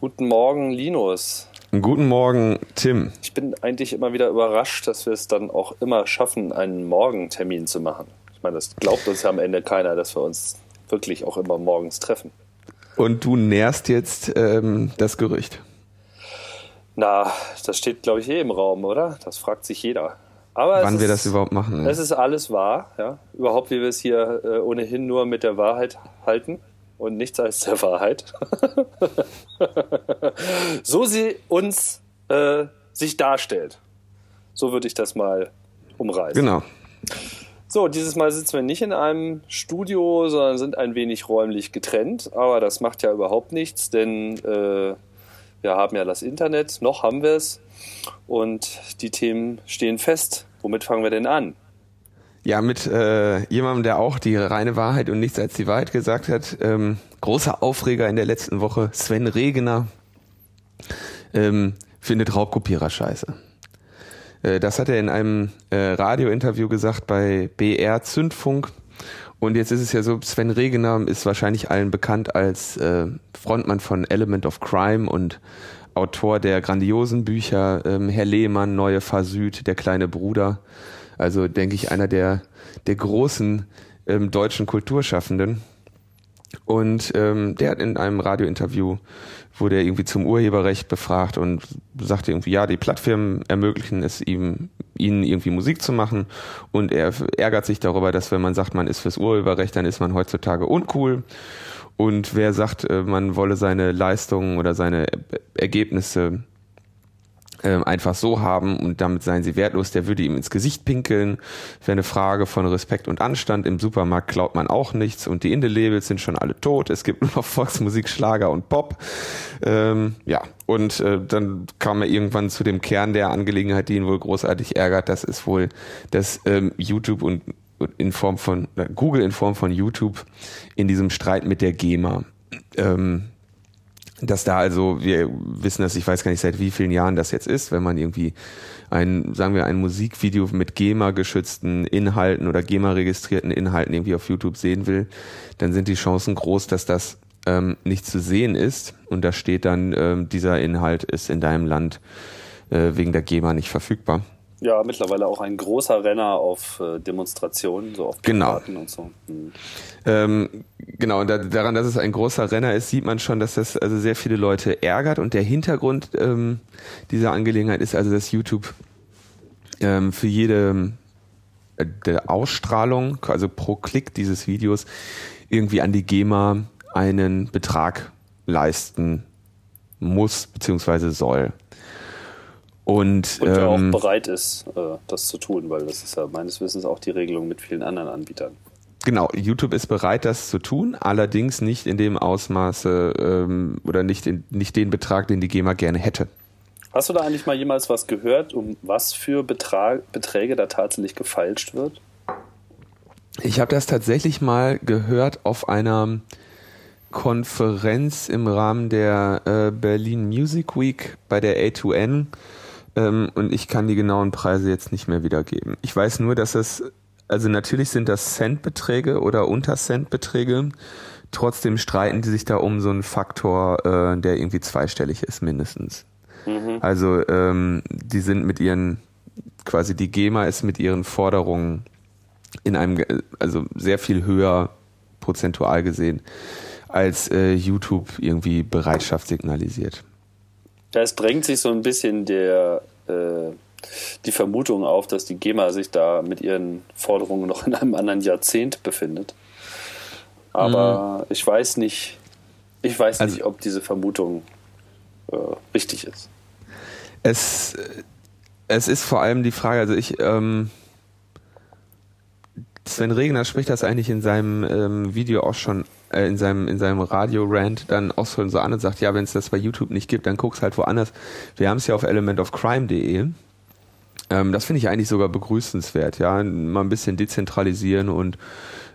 Guten Morgen, Linus. Guten Morgen, Tim. Ich bin eigentlich immer wieder überrascht, dass wir es dann auch immer schaffen, einen Morgentermin zu machen. Ich meine, das glaubt uns ja am Ende keiner, dass wir uns wirklich auch immer morgens treffen. Und du nährst jetzt ähm, das Gerücht. Na, das steht, glaube ich, eh im Raum, oder? Das fragt sich jeder. Aber Wann wir das überhaupt machen. Es ist alles wahr, ja. Überhaupt, wie wir es hier äh, ohnehin nur mit der Wahrheit halten und nichts als der Wahrheit. so sie uns äh, sich darstellt. So würde ich das mal umreißen. Genau. So, dieses Mal sitzen wir nicht in einem Studio, sondern sind ein wenig räumlich getrennt. Aber das macht ja überhaupt nichts, denn äh, wir haben ja das Internet, noch haben wir es. Und die Themen stehen fest. Womit fangen wir denn an? Ja, mit äh, jemandem, der auch die reine Wahrheit und nichts als die Wahrheit gesagt hat. Ähm, großer Aufreger in der letzten Woche. Sven Regener ähm, findet Raubkopierer scheiße. Äh, das hat er in einem äh, Radiointerview gesagt bei BR Zündfunk. Und jetzt ist es ja so, Sven Regener ist wahrscheinlich allen bekannt als äh, Frontmann von Element of Crime und Autor der grandiosen Bücher ähm, Herr Lehmann, Neue Fahr Der kleine Bruder. Also denke ich einer der, der großen ähm, deutschen Kulturschaffenden. Und ähm, der hat in einem Radiointerview wurde er irgendwie zum Urheberrecht befragt und sagte irgendwie, ja, die Plattfirmen ermöglichen es ihm, ihnen irgendwie Musik zu machen und er ärgert sich darüber, dass wenn man sagt, man ist fürs Urheberrecht, dann ist man heutzutage uncool und wer sagt, äh, man wolle seine Leistungen oder seine Ergebnisse einfach so haben und damit seien sie wertlos, der würde ihm ins Gesicht pinkeln. Wäre eine Frage von Respekt und Anstand. Im Supermarkt klaut man auch nichts und die Indie-Labels sind schon alle tot. Es gibt nur noch Volksmusik, Schlager und Pop. Ähm, ja, und äh, dann kam er irgendwann zu dem Kern der Angelegenheit, die ihn wohl großartig ärgert. Das ist wohl, dass ähm, YouTube und in Form von Google in Form von YouTube in diesem Streit mit der GEMA. Ähm, dass da also, wir wissen das, ich weiß gar nicht seit wie vielen Jahren das jetzt ist, wenn man irgendwie ein, sagen wir, ein Musikvideo mit GEMA-geschützten Inhalten oder GEMA-registrierten Inhalten irgendwie auf YouTube sehen will, dann sind die Chancen groß, dass das ähm, nicht zu sehen ist und da steht dann, ähm, dieser Inhalt ist in deinem Land äh, wegen der GEMA nicht verfügbar. Ja, mittlerweile auch ein großer Renner auf äh, Demonstrationen, so auf genau. und so. Mhm. Ähm, genau, und da, daran, dass es ein großer Renner ist, sieht man schon, dass das also sehr viele Leute ärgert. Und der Hintergrund ähm, dieser Angelegenheit ist also, dass YouTube ähm, für jede äh, der Ausstrahlung, also pro Klick dieses Videos, irgendwie an die GEMA einen Betrag leisten muss beziehungsweise soll. Und, und ähm, auch bereit ist, äh, das zu tun, weil das ist ja meines Wissens auch die Regelung mit vielen anderen Anbietern. Genau, YouTube ist bereit, das zu tun, allerdings nicht in dem Ausmaße ähm, oder nicht, in, nicht den Betrag, den die GEMA gerne hätte. Hast du da eigentlich mal jemals was gehört, um was für Betrag, Beträge da tatsächlich gefeilscht wird? Ich habe das tatsächlich mal gehört auf einer Konferenz im Rahmen der äh, Berlin Music Week bei der A2N ähm, und ich kann die genauen Preise jetzt nicht mehr wiedergeben. Ich weiß nur, dass es, also natürlich sind das Centbeträge oder Untercentbeträge. Trotzdem streiten die sich da um so einen Faktor, äh, der irgendwie zweistellig ist, mindestens. Mhm. Also ähm, die sind mit ihren, quasi die GEMA ist mit ihren Forderungen in einem, also sehr viel höher prozentual gesehen, als äh, YouTube irgendwie Bereitschaft signalisiert. Es drängt sich so ein bisschen der, äh, die Vermutung auf, dass die GEMA sich da mit ihren Forderungen noch in einem anderen Jahrzehnt befindet. Aber mhm. ich weiß nicht, ich weiß also, nicht, ob diese Vermutung äh, richtig ist. Es, es ist vor allem die Frage, also ich, ähm, Sven Regner spricht das eigentlich in seinem ähm, Video auch schon äh, in seinem, in seinem Radio-Rant dann auch so an und sagt, ja, wenn es das bei YouTube nicht gibt, dann guck's halt woanders. Wir haben es ja auf elementofcrime.de. Ähm, das finde ich eigentlich sogar begrüßenswert, ja, mal ein bisschen dezentralisieren und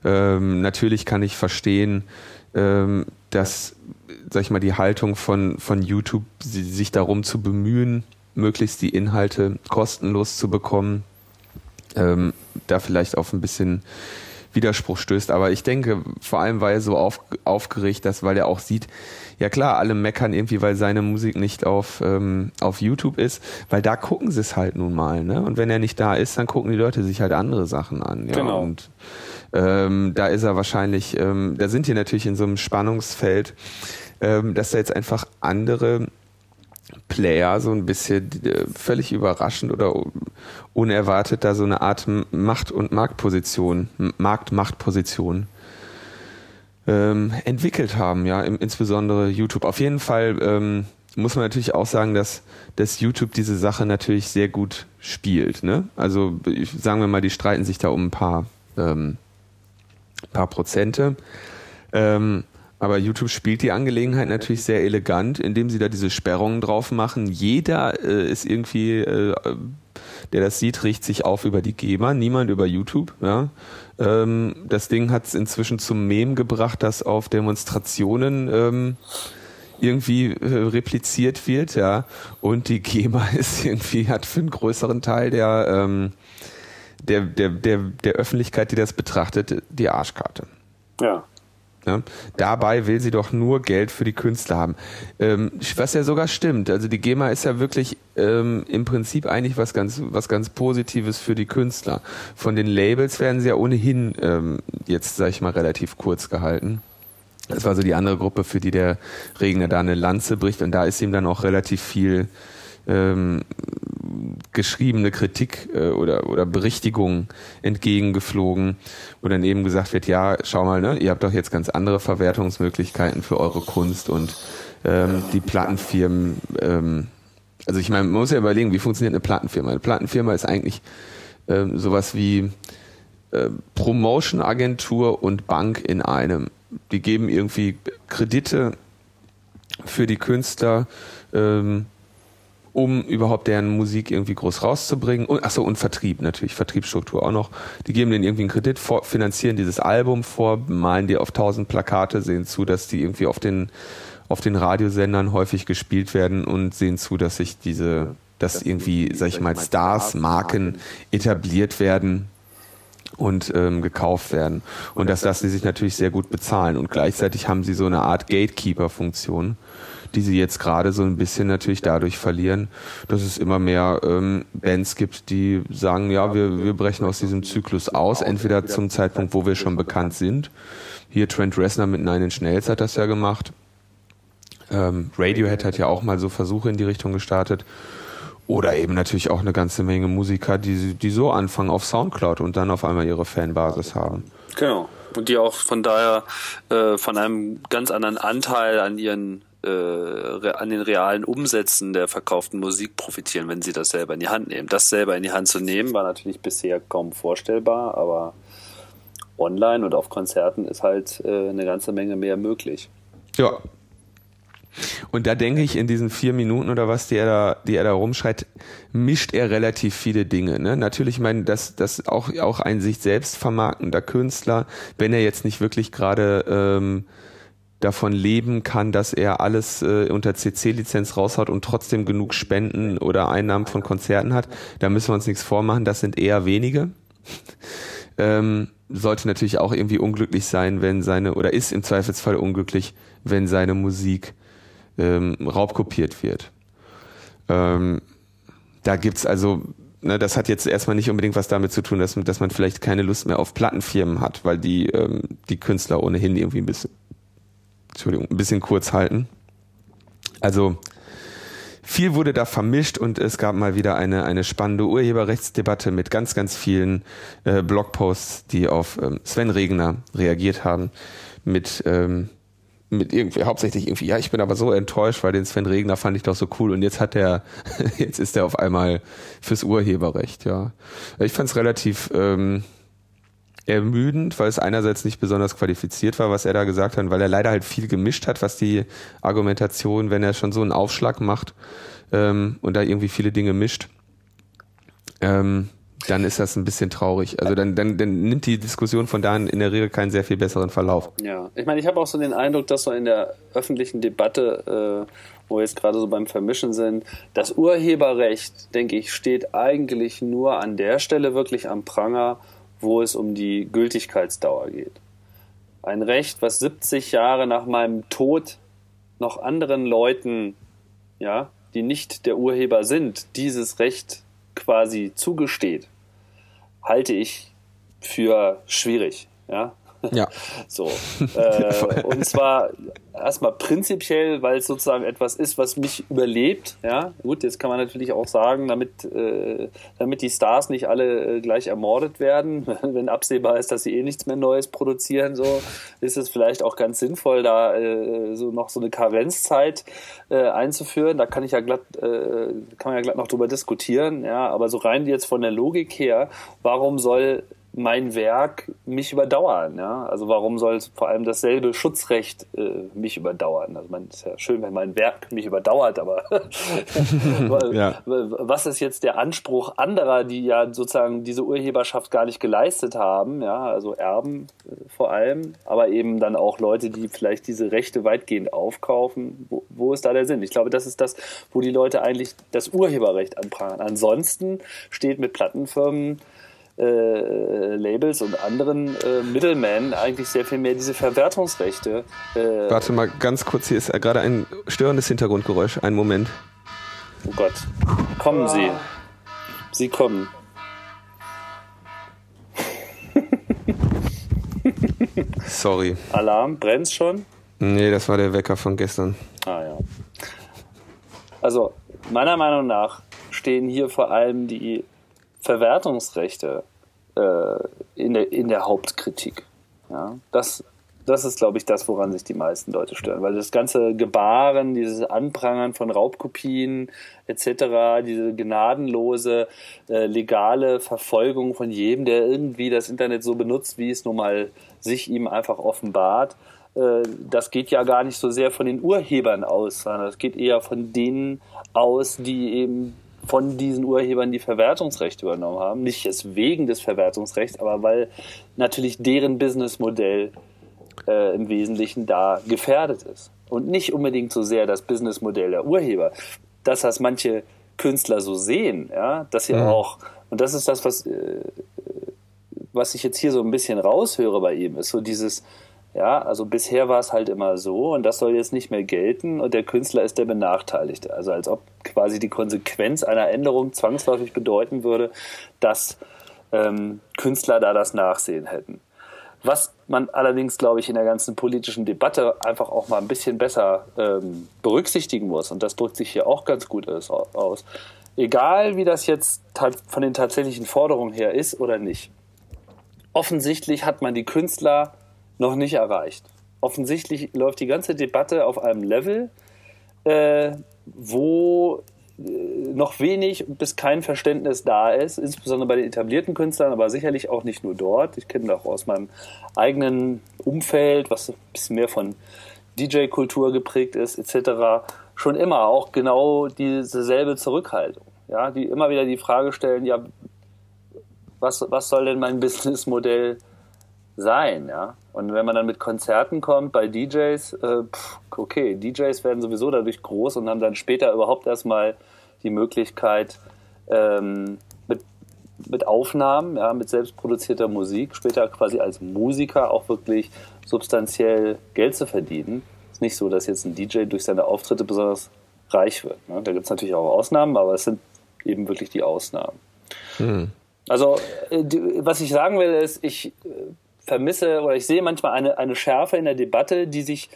ähm, natürlich kann ich verstehen, ähm, dass, sag ich mal, die Haltung von, von YouTube, sich darum zu bemühen, möglichst die Inhalte kostenlos zu bekommen, ähm, da vielleicht auf ein bisschen Widerspruch stößt. Aber ich denke, vor allem war er so auf, aufgeregt, dass, weil er auch sieht, ja klar, alle meckern irgendwie, weil seine Musik nicht auf, ähm, auf YouTube ist, weil da gucken sie es halt nun mal, ne? Und wenn er nicht da ist, dann gucken die Leute sich halt andere Sachen an. Ja? Genau. Und ähm, da ist er wahrscheinlich, ähm, da sind die natürlich in so einem Spannungsfeld, ähm, dass da jetzt einfach andere Player so ein bisschen äh, völlig überraschend oder unerwartet da so eine Art Macht- und Marktposition, Marktmachtposition ähm, entwickelt haben, ja, insbesondere YouTube. Auf jeden Fall ähm, muss man natürlich auch sagen, dass, dass YouTube diese Sache natürlich sehr gut spielt. Ne? Also sagen wir mal, die streiten sich da um ein paar, ähm, paar Prozente. Ähm, aber YouTube spielt die Angelegenheit natürlich sehr elegant, indem sie da diese Sperrungen drauf machen. Jeder äh, ist irgendwie, äh, der das sieht, riecht sich auf über die GEMA, niemand über YouTube. Ja? Ähm, das Ding hat es inzwischen zum Mem gebracht, das auf Demonstrationen ähm, irgendwie äh, repliziert wird, ja. Und die GEMA ist irgendwie, hat für einen größeren Teil der, ähm, der, der, der, der Öffentlichkeit, die das betrachtet, die Arschkarte. Ja. Ja, dabei will sie doch nur Geld für die Künstler haben. Ähm, was ja sogar stimmt. Also die GEMA ist ja wirklich ähm, im Prinzip eigentlich was ganz, was ganz Positives für die Künstler. Von den Labels werden sie ja ohnehin ähm, jetzt, sag ich mal, relativ kurz gehalten. Das war so die andere Gruppe, für die der Regner da eine Lanze bricht und da ist ihm dann auch relativ viel ähm, geschriebene Kritik äh, oder, oder Berichtigung entgegengeflogen, wo dann eben gesagt wird, ja, schau mal, ne, ihr habt doch jetzt ganz andere Verwertungsmöglichkeiten für eure Kunst und ähm, die Plattenfirmen, ähm, also ich meine, man muss ja überlegen, wie funktioniert eine Plattenfirma? Eine Plattenfirma ist eigentlich ähm, sowas wie äh, Promotion-Agentur und Bank in einem. Die geben irgendwie Kredite für die Künstler, ähm, um überhaupt deren Musik irgendwie groß rauszubringen. Und, achso, und Vertrieb natürlich, Vertriebsstruktur auch noch. Die geben denen irgendwie einen Kredit, vor, finanzieren dieses Album vor, malen die auf tausend Plakate, sehen zu, dass die irgendwie auf den, auf den Radiosendern häufig gespielt werden und sehen zu, dass sich diese, dass irgendwie, sag ich mal, Stars, Marken etabliert werden und ähm, gekauft werden. Und das lassen sie sich natürlich sehr gut bezahlen. Und gleichzeitig haben sie so eine Art Gatekeeper-Funktion die sie jetzt gerade so ein bisschen natürlich dadurch verlieren, dass es immer mehr ähm, Bands gibt, die sagen, ja, wir, wir brechen aus diesem Zyklus aus, entweder zum Zeitpunkt, wo wir schon bekannt sind. Hier Trent Reznor mit Nine Inch Nails hat das ja gemacht. Ähm, Radiohead hat ja auch mal so Versuche in die Richtung gestartet. Oder eben natürlich auch eine ganze Menge Musiker, die, die so anfangen auf Soundcloud und dann auf einmal ihre Fanbasis haben. Genau. Und die auch von daher äh, von einem ganz anderen Anteil an ihren äh, an den realen Umsätzen der verkauften Musik profitieren, wenn sie das selber in die Hand nehmen. Das selber in die Hand zu nehmen, war natürlich bisher kaum vorstellbar, aber online und auf Konzerten ist halt äh, eine ganze Menge mehr möglich. Ja. Und da denke ich, in diesen vier Minuten oder was, die er da, die er da rumschreit, mischt er relativ viele Dinge. Ne? Natürlich, ich meine, dass das auch, auch ein sich selbst vermarktender Künstler, wenn er jetzt nicht wirklich gerade ähm, davon leben kann, dass er alles äh, unter CC-Lizenz raushaut und trotzdem genug Spenden oder Einnahmen von Konzerten hat. Da müssen wir uns nichts vormachen, das sind eher wenige. ähm, sollte natürlich auch irgendwie unglücklich sein, wenn seine, oder ist im Zweifelsfall unglücklich, wenn seine Musik ähm, raubkopiert wird. Ähm, da gibt's also, ne, das hat jetzt erstmal nicht unbedingt was damit zu tun, dass, dass man vielleicht keine Lust mehr auf Plattenfirmen hat, weil die ähm, die Künstler ohnehin irgendwie ein bisschen Entschuldigung, ein bisschen kurz halten. Also viel wurde da vermischt und es gab mal wieder eine, eine spannende Urheberrechtsdebatte mit ganz, ganz vielen äh, Blogposts, die auf ähm, Sven Regner reagiert haben. Mit, ähm, mit irgendwie, hauptsächlich irgendwie, ja, ich bin aber so enttäuscht, weil den Sven Regner fand ich doch so cool und jetzt hat er, jetzt ist er auf einmal fürs Urheberrecht, ja. Ich fand es relativ ähm, ermüdend, weil es einerseits nicht besonders qualifiziert war, was er da gesagt hat, weil er leider halt viel gemischt hat, was die Argumentation, wenn er schon so einen Aufschlag macht ähm, und da irgendwie viele Dinge mischt, ähm, dann ist das ein bisschen traurig. Also dann, dann, dann nimmt die Diskussion von da in der Regel keinen sehr viel besseren Verlauf. Ja, ich meine, ich habe auch so den Eindruck, dass so in der öffentlichen Debatte, äh, wo wir jetzt gerade so beim Vermischen sind, das Urheberrecht, denke ich, steht eigentlich nur an der Stelle wirklich am Pranger, wo es um die Gültigkeitsdauer geht. Ein Recht, was 70 Jahre nach meinem Tod noch anderen Leuten, ja, die nicht der Urheber sind, dieses Recht quasi zugesteht, halte ich für schwierig. Ja, ja. So. Äh, und zwar erstmal prinzipiell, weil es sozusagen etwas ist, was mich überlebt. Ja, gut, jetzt kann man natürlich auch sagen, damit, äh, damit die Stars nicht alle äh, gleich ermordet werden, wenn absehbar ist, dass sie eh nichts mehr Neues produzieren, so ist es vielleicht auch ganz sinnvoll, da äh, so noch so eine Karenzzeit äh, einzuführen. Da kann ich ja glatt, äh, kann man ja glatt noch drüber diskutieren. Ja, aber so rein jetzt von der Logik her, warum soll mein Werk mich überdauern. Ja? Also warum soll vor allem dasselbe Schutzrecht äh, mich überdauern? Also man ist ja schön, wenn mein Werk mich überdauert, aber ja. was ist jetzt der Anspruch anderer, die ja sozusagen diese Urheberschaft gar nicht geleistet haben? Ja, also Erben äh, vor allem, aber eben dann auch Leute, die vielleicht diese Rechte weitgehend aufkaufen. Wo, wo ist da der Sinn? Ich glaube, das ist das, wo die Leute eigentlich das Urheberrecht anprangern. Ansonsten steht mit Plattenfirmen äh, Labels und anderen äh, Middlemen eigentlich sehr viel mehr diese Verwertungsrechte. Äh, Warte mal ganz kurz, hier ist gerade ein störendes Hintergrundgeräusch. Einen Moment. Oh Gott. Kommen Sie. Sie kommen. Sorry. Alarm, brennt's schon? Nee, das war der Wecker von gestern. Ah ja. Also, meiner Meinung nach stehen hier vor allem die Verwertungsrechte äh, in, der, in der Hauptkritik. Ja, das, das ist, glaube ich, das, woran sich die meisten Leute stören, weil das ganze Gebaren, dieses Anprangern von Raubkopien etc., diese gnadenlose äh, legale Verfolgung von jedem, der irgendwie das Internet so benutzt, wie es nun mal sich ihm einfach offenbart, äh, das geht ja gar nicht so sehr von den Urhebern aus, sondern das geht eher von denen aus, die eben von diesen Urhebern die Verwertungsrechte übernommen haben. Nicht jetzt wegen des Verwertungsrechts, aber weil natürlich deren Businessmodell äh, im Wesentlichen da gefährdet ist. Und nicht unbedingt so sehr das Businessmodell der Urheber. Das, was manche Künstler so sehen, ja, dass sie mhm. auch, und das ist das, was, äh, was ich jetzt hier so ein bisschen raushöre bei ihm, ist so dieses, ja, also bisher war es halt immer so und das soll jetzt nicht mehr gelten und der Künstler ist der Benachteiligte. Also als ob quasi die Konsequenz einer Änderung zwangsläufig bedeuten würde, dass ähm, Künstler da das Nachsehen hätten. Was man allerdings, glaube ich, in der ganzen politischen Debatte einfach auch mal ein bisschen besser ähm, berücksichtigen muss, und das drückt sich hier auch ganz gut aus, egal wie das jetzt von den tatsächlichen Forderungen her ist oder nicht. Offensichtlich hat man die Künstler noch nicht erreicht. Offensichtlich läuft die ganze Debatte auf einem Level, äh, wo äh, noch wenig bis kein Verständnis da ist, insbesondere bei den etablierten Künstlern, aber sicherlich auch nicht nur dort. Ich kenne auch aus meinem eigenen Umfeld, was ein bisschen mehr von DJ-Kultur geprägt ist, etc. Schon immer auch genau dieselbe Zurückhaltung. Ja, die immer wieder die Frage stellen, ja, was, was soll denn mein Businessmodell sein, ja? Und wenn man dann mit Konzerten kommt bei DJs, äh, pff, okay, DJs werden sowieso dadurch groß und haben dann später überhaupt erstmal die Möglichkeit, ähm, mit, mit Aufnahmen, ja, mit selbstproduzierter Musik, später quasi als Musiker auch wirklich substanziell Geld zu verdienen. Ist nicht so, dass jetzt ein DJ durch seine Auftritte besonders reich wird. Ne? Da gibt es natürlich auch Ausnahmen, aber es sind eben wirklich die Ausnahmen. Mhm. Also, äh, was ich sagen will, ist, ich äh, vermisse oder ich sehe manchmal eine, eine Schärfe in der Debatte, die sich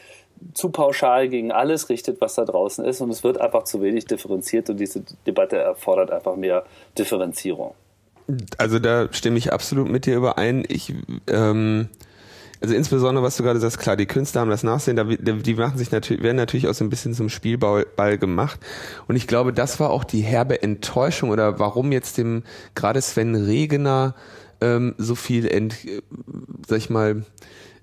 zu pauschal gegen alles richtet, was da draußen ist. Und es wird einfach zu wenig differenziert und diese Debatte erfordert einfach mehr Differenzierung. Also da stimme ich absolut mit dir überein. Ich, ähm, also insbesondere, was du gerade sagst, klar, die Künstler haben das Nachsehen, die machen sich natürlich, werden natürlich auch so ein bisschen zum Spielball gemacht. Und ich glaube, das war auch die herbe Enttäuschung oder warum jetzt dem gerade Sven Regener ähm, so viel, ent, sag ich mal,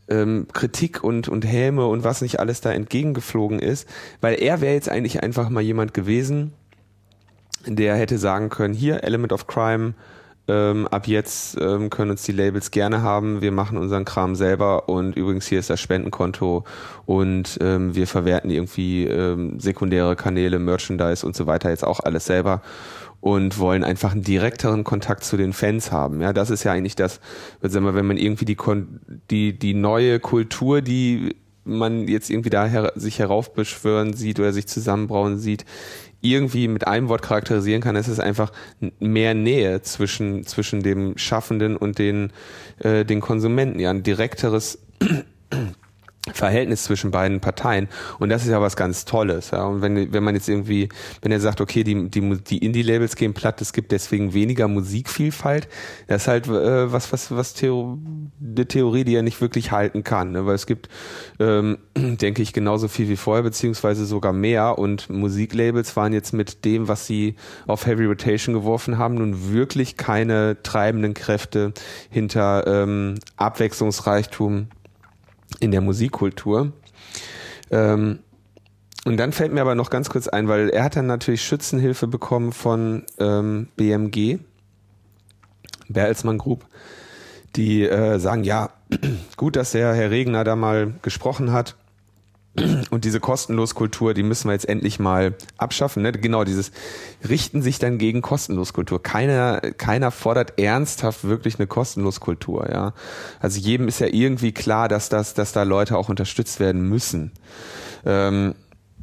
ähm, Kritik und, und Häme und was nicht alles da entgegengeflogen ist, weil er wäre jetzt eigentlich einfach mal jemand gewesen, der hätte sagen können, hier Element of Crime, ähm, ab jetzt ähm, können uns die Labels gerne haben. Wir machen unseren Kram selber und übrigens hier ist das Spendenkonto und ähm, wir verwerten irgendwie ähm, sekundäre Kanäle, Merchandise und so weiter jetzt auch alles selber und wollen einfach einen direkteren Kontakt zu den Fans haben. Ja, das ist ja eigentlich das, wenn man irgendwie die, die, die neue Kultur, die man jetzt irgendwie da her sich heraufbeschwören sieht oder sich zusammenbrauen sieht, irgendwie mit einem Wort charakterisieren kann, ist es einfach mehr Nähe zwischen, zwischen dem Schaffenden und den, äh, den Konsumenten. Ja, ein direkteres Verhältnis zwischen beiden Parteien. Und das ist ja was ganz Tolles. Ja. Und wenn, wenn man jetzt irgendwie, wenn er sagt, okay, die, die, die Indie-Labels gehen platt, es gibt deswegen weniger Musikvielfalt, das ist halt äh, was, was, was Theo, eine Theorie, die er nicht wirklich halten kann. Ne? Weil es gibt, ähm, denke ich, genauso viel wie vorher, beziehungsweise sogar mehr. Und Musiklabels waren jetzt mit dem, was sie auf Heavy Rotation geworfen haben, nun wirklich keine treibenden Kräfte hinter ähm, Abwechslungsreichtum in der Musikkultur. Ähm, und dann fällt mir aber noch ganz kurz ein, weil er hat dann natürlich Schützenhilfe bekommen von ähm, BMG, Bertelsmann Group, die äh, sagen, ja, gut, dass der Herr Regner da mal gesprochen hat. Und diese Kostenloskultur, die müssen wir jetzt endlich mal abschaffen. Ne? Genau, dieses richten sich dann gegen Kostenloskultur. Keiner, keiner fordert ernsthaft wirklich eine Kostenloskultur. Ja? Also jedem ist ja irgendwie klar, dass, das, dass da Leute auch unterstützt werden müssen. Ähm,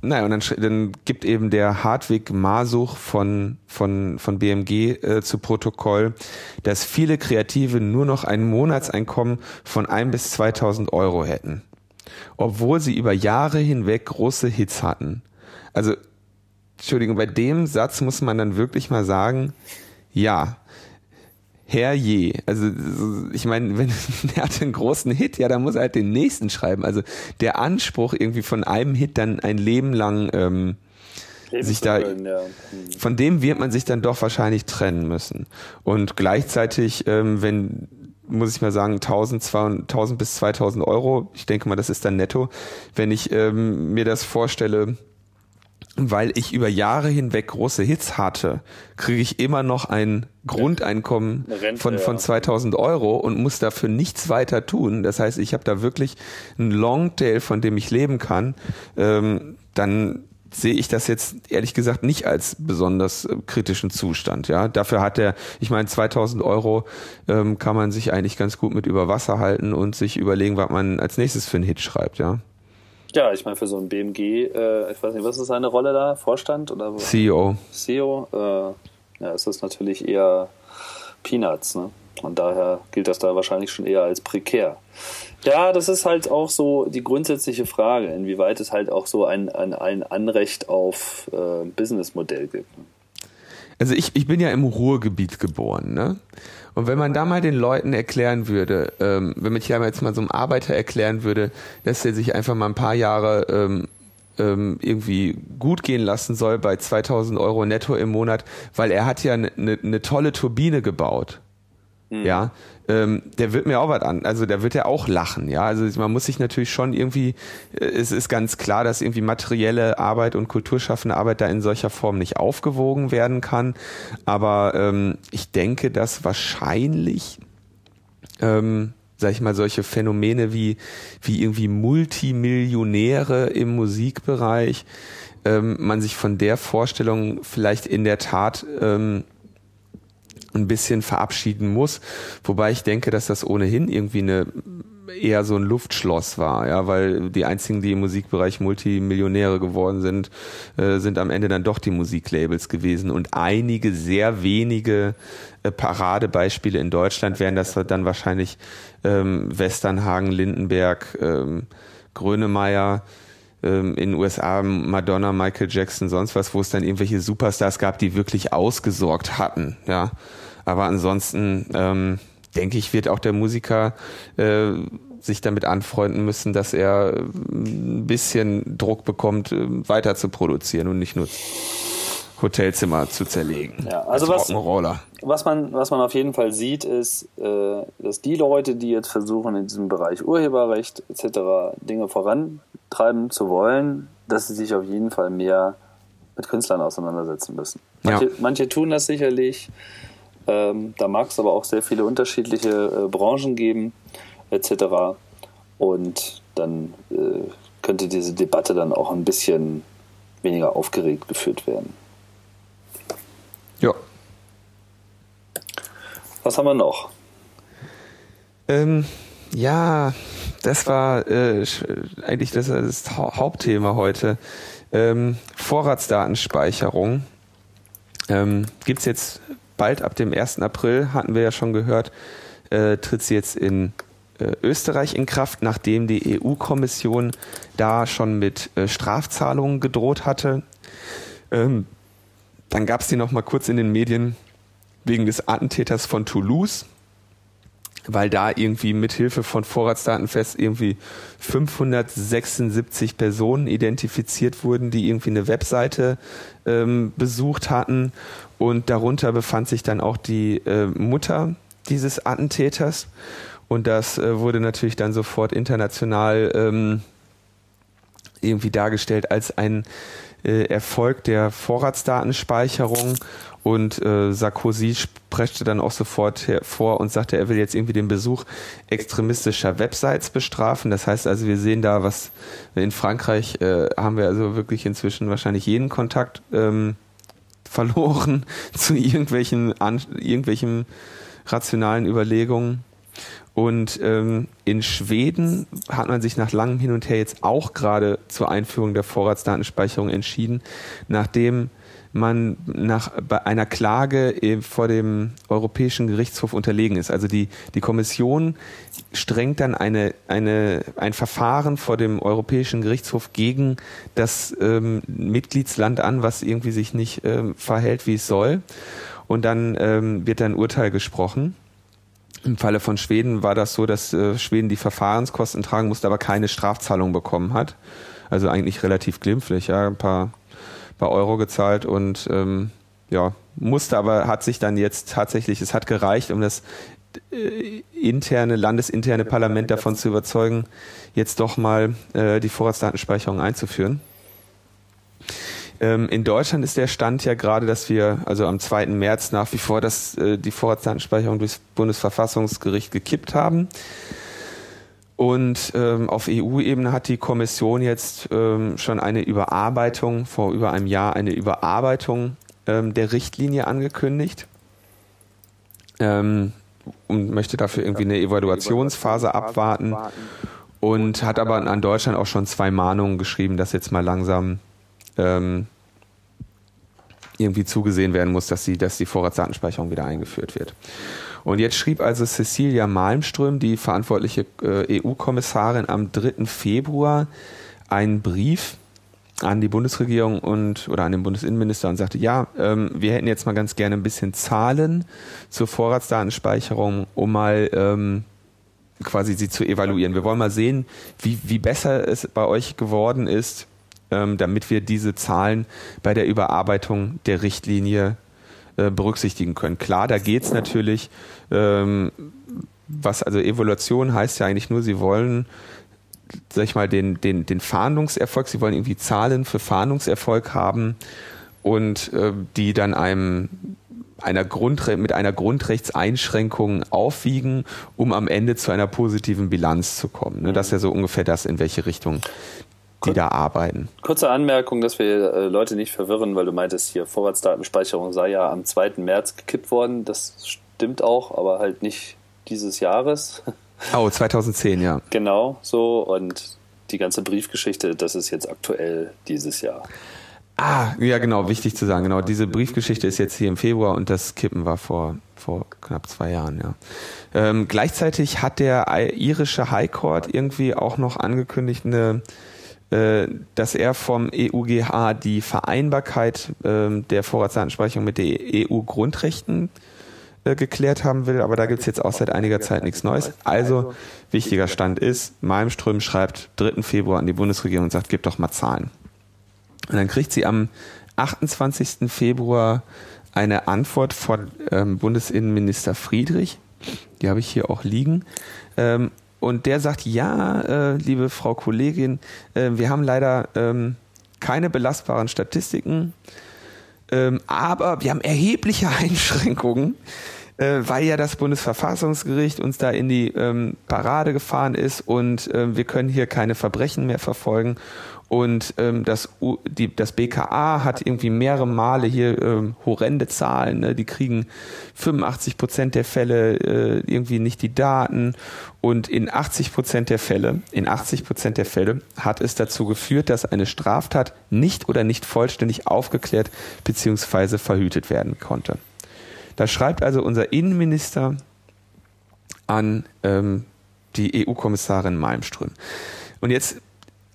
naja, und dann, dann gibt eben der Hartwig Masuch von, von, von BMG äh, zu Protokoll, dass viele Kreative nur noch ein Monatseinkommen von ein bis 2000 Euro hätten obwohl sie über Jahre hinweg große Hits hatten. Also, Entschuldigung, bei dem Satz muss man dann wirklich mal sagen, ja, herrje. Also ich meine, wenn er hat einen großen Hit, ja, dann muss er halt den nächsten schreiben. Also der Anspruch irgendwie von einem Hit dann ein Leben lang ähm, sich da können, ja. von dem wird man sich dann doch wahrscheinlich trennen müssen. Und gleichzeitig, ähm, wenn muss ich mal sagen, 1000, 1000 bis 2000 Euro. Ich denke mal, das ist dann netto. Wenn ich ähm, mir das vorstelle, weil ich über Jahre hinweg große Hits hatte, kriege ich immer noch ein Grundeinkommen Rente, von, von 2000 Euro und muss dafür nichts weiter tun. Das heißt, ich habe da wirklich ein Longtail, von dem ich leben kann. Ähm, dann sehe ich das jetzt ehrlich gesagt nicht als besonders äh, kritischen Zustand. Ja, dafür hat er, ich meine, 2000 Euro ähm, kann man sich eigentlich ganz gut mit über Wasser halten und sich überlegen, was man als nächstes für einen Hit schreibt. Ja. Ja, ich meine, für so ein BMG, äh, ich weiß nicht, was ist seine Rolle da? Vorstand oder? CEO. CEO, äh, ja, ist das natürlich eher Peanuts, ne? Und daher gilt das da wahrscheinlich schon eher als prekär. Ja, das ist halt auch so die grundsätzliche Frage, inwieweit es halt auch so ein, ein, ein Anrecht auf äh, Businessmodell gibt. Also ich, ich bin ja im Ruhrgebiet geboren, ne? Und wenn man da mal den Leuten erklären würde, ähm, wenn man hier jetzt mal so einem Arbeiter erklären würde, dass er sich einfach mal ein paar Jahre ähm, ähm, irgendwie gut gehen lassen soll bei 2000 Euro netto im Monat, weil er hat ja eine ne, ne tolle Turbine gebaut. Mhm. Ja, ähm, der wird mir auch was an, also der wird ja auch lachen, ja. Also man muss sich natürlich schon irgendwie, äh, es ist ganz klar, dass irgendwie materielle Arbeit und kulturschaffende Arbeit da in solcher Form nicht aufgewogen werden kann. Aber ähm, ich denke, dass wahrscheinlich ähm, sag ich mal, solche Phänomene wie, wie irgendwie Multimillionäre im Musikbereich, ähm, man sich von der Vorstellung vielleicht in der Tat ähm, ein bisschen verabschieden muss. Wobei ich denke, dass das ohnehin irgendwie eine eher so ein Luftschloss war, ja, weil die einzigen, die im Musikbereich Multimillionäre geworden sind, äh, sind am Ende dann doch die Musiklabels gewesen und einige sehr wenige äh, Paradebeispiele in Deutschland wären das dann wahrscheinlich ähm, Westernhagen, Lindenberg, ähm, Grönemeyer, ähm, in den USA Madonna, Michael Jackson, sonst was, wo es dann irgendwelche Superstars gab, die wirklich ausgesorgt hatten, ja. Aber ansonsten ähm, denke ich, wird auch der Musiker äh, sich damit anfreunden müssen, dass er ein bisschen Druck bekommt, äh, weiter zu produzieren und nicht nur Hotelzimmer zu zerlegen. Ja, also was, was, man, was man auf jeden Fall sieht, ist, äh, dass die Leute, die jetzt versuchen, in diesem Bereich Urheberrecht etc. Dinge vorantreiben zu wollen, dass sie sich auf jeden Fall mehr mit Künstlern auseinandersetzen müssen. Manche, ja. manche tun das sicherlich, Ähm, da mag es aber auch sehr viele unterschiedliche äh, Branchen geben, etc. Und dann äh, könnte diese Debatte dann auch ein bisschen weniger aufgeregt geführt werden. Ja. Was haben wir noch? Ähm, ja, das war äh, eigentlich das, das Hauptthema heute. Ähm, Vorratsdatenspeicherung. Ähm, Gibt es jetzt bald ab dem 1. April, hatten wir ja schon gehört, äh, tritt sie jetzt in äh, Österreich in Kraft, nachdem die EU-Kommission da schon mit äh, Strafzahlungen gedroht hatte. Ähm, dann gab es die noch mal kurz in den Medien wegen des Attentäters von Toulouse, weil da irgendwie mithilfe von Vorratsdatenfest irgendwie 576 Personen identifiziert wurden, die irgendwie eine Webseite ähm, besucht hatten. Und darunter befand sich dann auch die äh, Mutter dieses Attentäters. Und das äh, wurde natürlich dann sofort international ähm, irgendwie dargestellt als ein äh, Erfolg der Vorratsdatenspeicherung. Und äh, Sarkozy sprechte dann auch sofort hervor und sagte, er will jetzt irgendwie den Besuch extremistischer Websites bestrafen. Das heißt also, wir sehen da, was in Frankreich äh, haben wir also wirklich inzwischen wahrscheinlich jeden Kontakt ähm, verloren zu irgendwelchen, an, irgendwelchen rationalen Überlegungen. Und ähm, in Schweden hat man sich nach langem Hin und Her jetzt auch gerade zur Einführung der Vorratsdatenspeicherung entschieden, nachdem man nach bei einer Klage vor dem Europäischen Gerichtshof unterlegen ist. Also die, die Kommission strengt dann eine, eine, ein Verfahren vor dem Europäischen Gerichtshof gegen das ähm, Mitgliedsland an, was irgendwie sich nicht ähm, verhält, wie es soll. Und dann ähm, wird ein Urteil gesprochen. Im Falle von Schweden war das so, dass äh, Schweden die Verfahrenskosten tragen musste, aber keine Strafzahlung bekommen hat. Also eigentlich relativ glimpflich, ja, ein paar, paar Euro gezahlt und ähm, ja, musste aber, hat sich dann jetzt tatsächlich, es hat gereicht, um das äh, interne, landesinterne Parlament davon zu überzeugen, jetzt doch mal äh, die Vorratsdatenspeicherung einzuführen. Ähm, in Deutschland ist der Stand ja gerade, dass wir also am 2. März nach wie vor das, äh, die Vorratsdatenspeicherung durchs Bundesverfassungsgericht gekippt haben. Und ähm, auf EU-Ebene hat die Kommission jetzt ähm, schon eine Überarbeitung, vor über einem Jahr eine Überarbeitung ähm, der Richtlinie angekündigt ähm, und möchte dafür irgendwie eine Evaluationsphase abwarten und hat aber an Deutschland auch schon zwei Mahnungen geschrieben, dass jetzt mal langsam ähm, irgendwie zugesehen werden muss, dass die, dass die Vorratsdatenspeicherung wieder eingeführt wird. Und jetzt schrieb also Cecilia Malmström, die verantwortliche äh, EU-Kommissarin, am 3. Februar einen Brief an die Bundesregierung und oder an den Bundesinnenminister und sagte, ja, ähm, wir hätten jetzt mal ganz gerne ein bisschen Zahlen zur Vorratsdatenspeicherung, um mal ähm, quasi sie zu evaluieren. Wir wollen mal sehen, wie, wie besser es bei euch geworden ist, damit wir diese Zahlen bei der Überarbeitung der Richtlinie äh, berücksichtigen können. Klar, da geht es natürlich, ähm, was also Evaluation heißt ja eigentlich nur, sie wollen sag ich mal, den, den, den Fahndungserfolg, sie wollen irgendwie Zahlen für Fahndungserfolg haben und äh, die dann einem einer Grundre mit einer Grundrechtseinschränkung aufwiegen, um am Ende zu einer positiven Bilanz zu kommen. Ne? Das ist ja so ungefähr das, in welche Richtung die da arbeiten. Kurze Anmerkung, dass wir äh, Leute nicht verwirren, weil du meintest hier, Vorratsdatenspeicherung sei ja am 2. März gekippt worden. Das stimmt auch, aber halt nicht dieses Jahres. Oh, 2010, ja. Genau, so. Und die ganze Briefgeschichte, das ist jetzt aktuell dieses Jahr. Ah, ja, genau, wichtig zu sagen. Genau, diese Briefgeschichte ist jetzt hier im Februar und das Kippen war vor, vor knapp zwei Jahren, ja. Ähm, gleichzeitig hat der irische High Court irgendwie auch noch angekündigt, eine dass er vom EUGH die Vereinbarkeit ähm, der Vorratsdatenspeicherung mit den EU-Grundrechten äh, geklärt haben will, aber da gibt es jetzt auch seit einiger Zeit nichts Neues. Also wichtiger Stand ist, Malmström schreibt 3. Februar an die Bundesregierung und sagt, gib doch mal Zahlen. Und dann kriegt sie am 28. Februar eine Antwort von ähm, Bundesinnenminister Friedrich, die habe ich hier auch liegen, ähm, und der sagt, ja, äh, liebe Frau Kollegin, äh, wir haben leider ähm, keine belastbaren Statistiken. Ähm, aber wir haben erhebliche Einschränkungen, äh, weil ja das Bundesverfassungsgericht uns da in die ähm, Parade gefahren ist und äh, wir können hier keine Verbrechen mehr verfolgen. Und ähm, das, U, die, das BKA hat irgendwie mehrere Male hier ähm, horrende Zahlen. Ne? Die kriegen 85 Prozent der Fälle äh, irgendwie nicht die Daten. Und in 80 Prozent der Fälle, in 80 Prozent der Fälle hat es dazu geführt, dass eine Straftat nicht oder nicht vollständig aufgeklärt beziehungsweise verhütet werden konnte. Da schreibt also unser Innenminister an ähm, die EU-Kommissarin Malmström. Und jetzt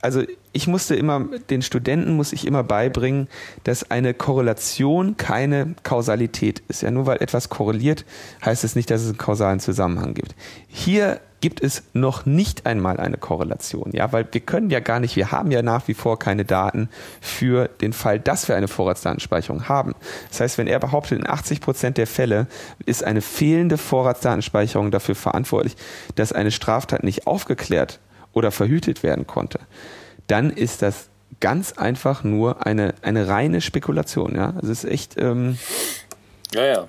also ich musste immer, den Studenten muss ich immer beibringen, dass eine Korrelation keine Kausalität ist. Ja, nur weil etwas korreliert, heißt es nicht, dass es einen kausalen Zusammenhang gibt. Hier gibt es noch nicht einmal eine Korrelation, ja, weil wir können ja gar nicht, wir haben ja nach wie vor keine Daten für den Fall, dass wir eine Vorratsdatenspeicherung haben. Das heißt, wenn er behauptet, in 80 Prozent der Fälle ist eine fehlende Vorratsdatenspeicherung dafür verantwortlich, dass eine Straftat nicht aufgeklärt oder verhütet werden konnte, dann ist das ganz einfach nur eine, eine reine Spekulation. Ja, also es ist echt. Ähm, ja, ja.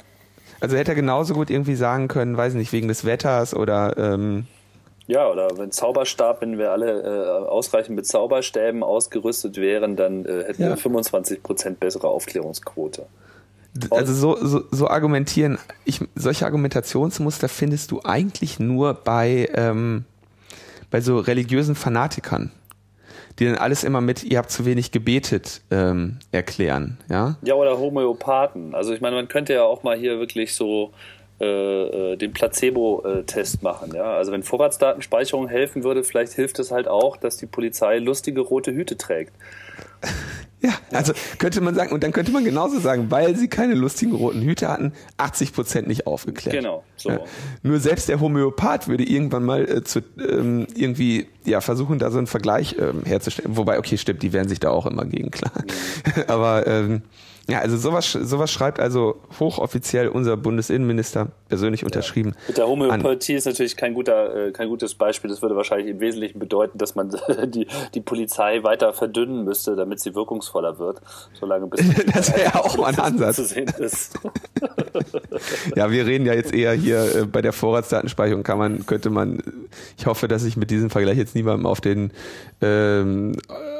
Also hätte er genauso gut irgendwie sagen können, weiß nicht, wegen des Wetters oder. Ähm, ja, oder wenn Zauberstab, wenn wir alle äh, ausreichend mit Zauberstäben ausgerüstet wären, dann äh, hätten ja. wir 25% bessere Aufklärungsquote. Also so, so, so argumentieren, ich, solche Argumentationsmuster findest du eigentlich nur bei ähm, bei so religiösen Fanatikern, die dann alles immer mit, ihr habt zu wenig gebetet, ähm, erklären, ja? Ja, oder Homöopathen. Also ich meine, man könnte ja auch mal hier wirklich so äh, äh den Placebo-Test machen. Ja? Also wenn Vorratsdatenspeicherung helfen würde, vielleicht hilft es halt auch, dass die Polizei lustige rote Hüte trägt. Ja, also könnte man sagen, und dann könnte man genauso sagen, weil sie keine lustigen roten Hüte hatten, 80 Prozent nicht aufgeklärt. Genau, so. Ja. Nur selbst der Homöopath würde irgendwann mal äh, zu, ähm, irgendwie ja versuchen, da so einen Vergleich ähm, herzustellen. Wobei, okay, stimmt, die werden sich da auch immer gegen klar. Mhm. Aber ähm, ja, also sowas, sowas schreibt also hochoffiziell unser Bundesinnenminister persönlich unterschrieben. Ja. Mit der Homöopathie ist natürlich kein guter, äh, kein gutes Beispiel. Das würde wahrscheinlich im Wesentlichen bedeuten, dass man die, die Polizei weiter verdünnen müsste, damit sie wirkungsvoller wird, solange bis das wäre ja auch mal ein Ansatz. Zu sehen ist. ja, wir reden ja jetzt eher hier äh, bei der Vorratsdatenspeicherung kann man, könnte man, ich hoffe, dass ich mit diesem Vergleich jetzt niemandem auf den ähm,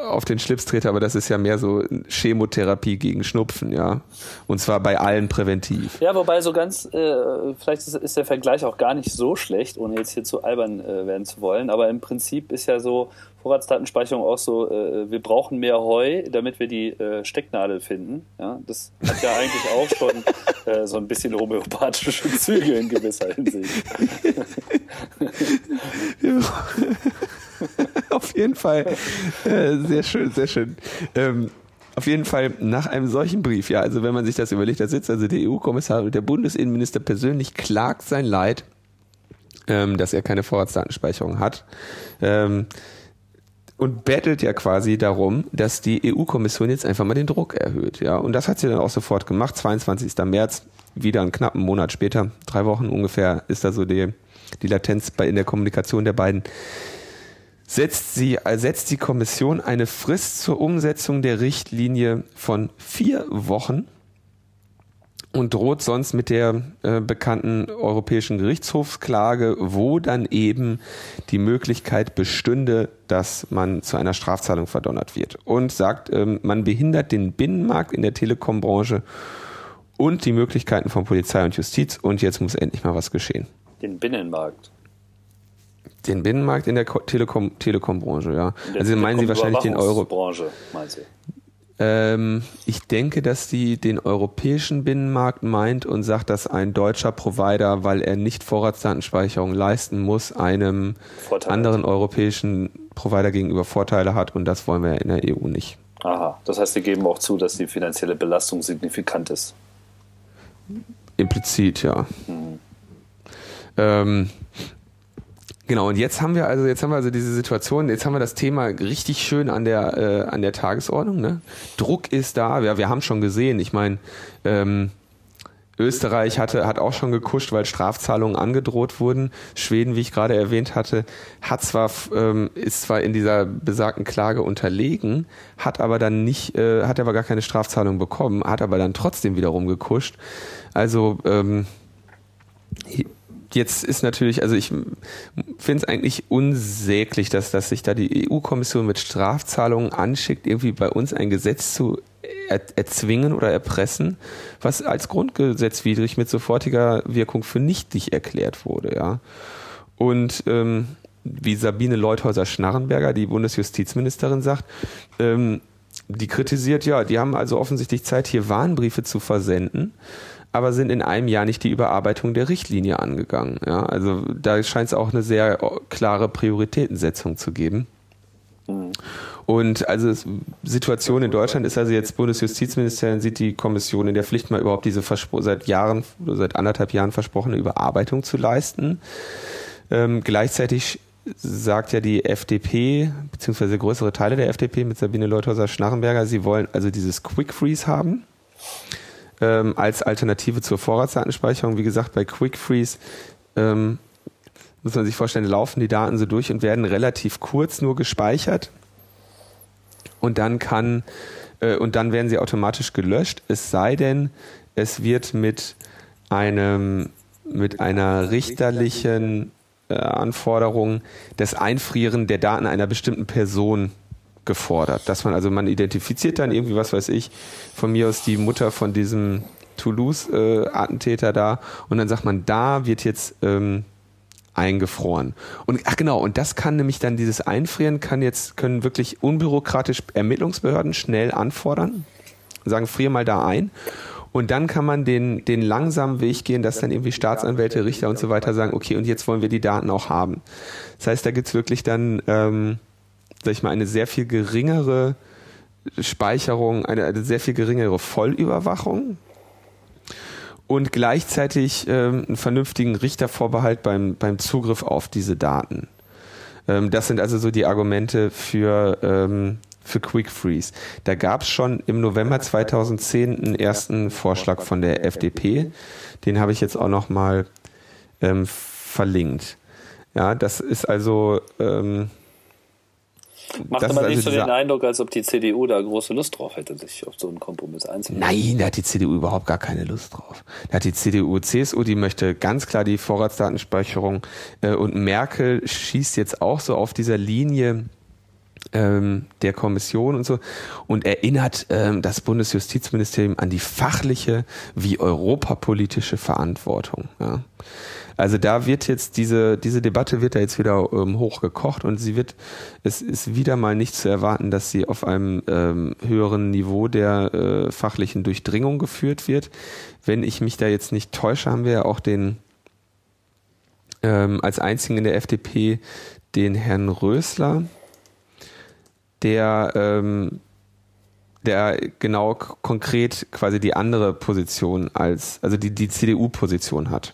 auf den Schlips trete, aber das ist ja mehr so Chemotherapie gegen Schnupfen, ja. Und zwar bei allen präventiv. Ja, wobei so ganz, äh, vielleicht ist, ist, der Vergleich auch gar nicht so schlecht, ohne jetzt hier zu albern äh, werden zu wollen, aber im Prinzip ist ja so Vorratsdatenspeicherung auch so, äh, wir brauchen mehr Heu, damit wir die äh, Stecknadel finden. Ja, das hat ja eigentlich auch schon äh, so ein bisschen homöopathische Züge in gewisser Hinsicht. Auf jeden Fall. Äh, sehr schön, sehr schön. Ähm, auf jeden Fall nach einem solchen Brief, ja, also wenn man sich das überlegt, da sitzt also der EU-Kommissar und der Bundesinnenminister persönlich klagt sein Leid, ähm, dass er keine Vorratsdatenspeicherung hat. Ähm, und bettelt ja quasi darum, dass die EU-Kommission jetzt einfach mal den Druck erhöht, ja. Und das hat sie dann auch sofort gemacht. 22. März, wieder einen knappen Monat später, drei Wochen ungefähr, ist da so die, die Latenz bei in der Kommunikation der beiden setzt, sie, setzt die Kommission eine Frist zur Umsetzung der Richtlinie von vier Wochen und droht sonst mit der äh, bekannten Europäischen Gerichtshofsklage, wo dann eben die Möglichkeit bestünde, dass man zu einer Strafzahlung verdonnert wird. Und sagt, ähm, man behindert den Binnenmarkt in der Telekombranche und die Möglichkeiten von Polizei und Justiz und jetzt muss endlich mal was geschehen. Den Binnenmarkt. Den Binnenmarkt in der Telekom, Telekom-Branche, ja. Also meinen Sie wahrscheinlich den Euro. Branche, meinst du? Ähm, ich denke, dass die den europäischen Binnenmarkt meint und sagt, dass ein deutscher Provider, weil er nicht Vorratsdatenspeicherung leisten muss, einem Vorteile anderen europäischen Provider gegenüber Vorteile hat und das wollen wir in der EU nicht. Aha, das heißt, Sie geben auch zu, dass die finanzielle Belastung signifikant ist. Implizit, ja. Mhm. Ähm, Genau, und jetzt haben wir also, jetzt haben wir also diese Situation, jetzt haben wir das Thema richtig schön an der, äh, an der Tagesordnung. Ne? Druck ist da, ja, wir haben schon gesehen, ich meine, ähm, Österreich hatte, hat auch schon gekuscht, weil Strafzahlungen angedroht wurden. Schweden, wie ich gerade erwähnt hatte, hat zwar, ähm, ist zwar in dieser besagten Klage unterlegen, hat aber dann nicht, äh, hat aber gar keine Strafzahlung bekommen, hat aber dann trotzdem wiederum gekuscht. Also, ähm, jetzt ist natürlich, also ich finde es eigentlich unsäglich, dass, dass sich da die EU-Kommission mit Strafzahlungen anschickt, irgendwie bei uns ein Gesetz zu er, erzwingen oder erpressen, was als grundgesetzwidrig mit sofortiger Wirkung für nichtig erklärt wurde, ja. Und ähm, wie Sabine Leuthäuser-Schnarrenberger, die Bundesjustizministerin, sagt, ähm, die kritisiert, ja, die haben also offensichtlich Zeit, hier Warnbriefe zu versenden aber sind in einem Jahr nicht die Überarbeitung der Richtlinie angegangen. Ja, also da scheint es auch eine sehr klare Prioritätensetzung zu geben. Mhm. Und also Situation in Deutschland ist also jetzt Bundesjustizministerin sieht die Kommission in der Pflicht mal überhaupt diese seit Jahren oder seit anderthalb Jahren versprochene Überarbeitung zu leisten. Ähm, gleichzeitig sagt ja die FDP, beziehungsweise größere Teile der FDP mit Sabine Leuthäuser-Schnarrenberger, sie wollen also dieses Quick Freeze haben ähm, als Alternative zur Vorratsdatenspeicherung. Wie gesagt, bei Quick Freeze ähm, muss man sich vorstellen, laufen die Daten so durch und werden relativ kurz nur gespeichert. Und dann kann äh, und dann werden sie automatisch gelöscht, es sei denn, es wird mit einem mit einer richterlichen äh, Anforderung das Einfrieren der Daten einer bestimmten Person gefordert. Dass man, also man identifiziert dann irgendwie, was weiß ich, von mir aus die Mutter von diesem Toulouse-Attentäter da und dann sagt man, da wird jetzt ähm, eingefroren. Und ach genau, und das kann nämlich dann dieses Einfrieren kann jetzt können wirklich unbürokratisch Ermittlungsbehörden schnell anfordern, sagen frier mal da ein. Und dann kann man den, den langsamen Weg gehen, dass dann irgendwie Staatsanwälte, Richter und so weiter sagen, okay, und jetzt wollen wir die Daten auch haben. Das heißt, da gibt's wirklich dann ähm, sag ich mal, eine sehr viel geringere Speicherung, eine, eine sehr viel geringere Vollüberwachung und gleichzeitig ähm, einen vernünftigen Richtervorbehalt beim, beim Zugriff auf diese Daten. Ähm, das sind also so die Argumente für, ähm, für Quick Freeze. Da gab es schon im November 2010 einen ersten Vorschlag von der FDP. Den habe ich jetzt auch noch mal ähm, verlinkt. Ja, das ist also ähm, Macht aber nicht also so den Eindruck, als ob die CDU da große Lust drauf hätte, sich auf so einen Kompromiss einzulassen. Nein, da hat die CDU überhaupt gar keine Lust drauf. Da hat die CDU, CSU, die möchte ganz klar die Vorratsdatenspeicherung äh, und Merkel schießt jetzt auch so auf dieser Linie ähm, der Kommission und so und erinnert ähm, das Bundesjustizministerium an die fachliche wie europapolitische Verantwortung. Ja. Also da wird jetzt diese, diese Debatte wird da jetzt wieder ähm, hochgekocht und sie wird, es ist wieder mal nicht zu erwarten, dass sie auf einem ähm, höheren Niveau der äh, fachlichen Durchdringung geführt wird. Wenn ich mich da jetzt nicht täusche, haben wir ja auch den ähm, als einzigen in der FDP den Herrn Rösler, der ähm, der genau konkret quasi die andere Position als, also die, die CDU-Position hat.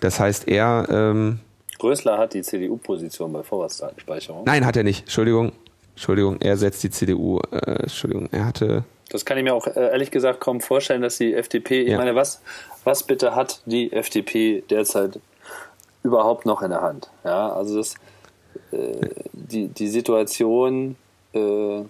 Das heißt, er. Ähm, Rösler hat die CDU-Position bei Vorratsdatenspeicherung. Nein, hat er nicht. Entschuldigung. Entschuldigung, er setzt die CDU. Äh, Entschuldigung, er hatte. Das kann ich mir auch äh, ehrlich gesagt kaum vorstellen, dass die FDP. Ich meine, was, was bitte hat die FDP derzeit überhaupt noch in der Hand? Ja, also das, äh, die, die Situation. Äh,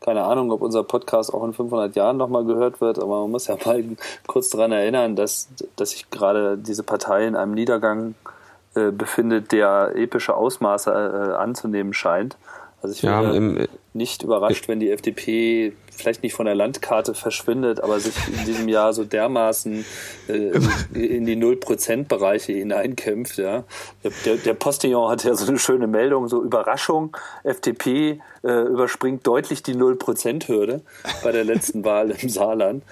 keine Ahnung, ob unser Podcast auch in 500 Jahren nochmal gehört wird, aber man muss ja mal kurz daran erinnern, dass, dass sich gerade diese Partei in einem Niedergang äh, befindet, der epische Ausmaße äh, anzunehmen scheint. Also ich ja, nicht überrascht, wenn die FDP vielleicht nicht von der Landkarte verschwindet, aber sich in diesem Jahr so dermaßen äh, in die Null-Prozent-Bereiche hineinkämpft. Ja. Der, der Postillon hat ja so eine schöne Meldung, so Überraschung, FDP äh, überspringt deutlich die Null-Prozent-Hürde bei der letzten Wahl im Saarland.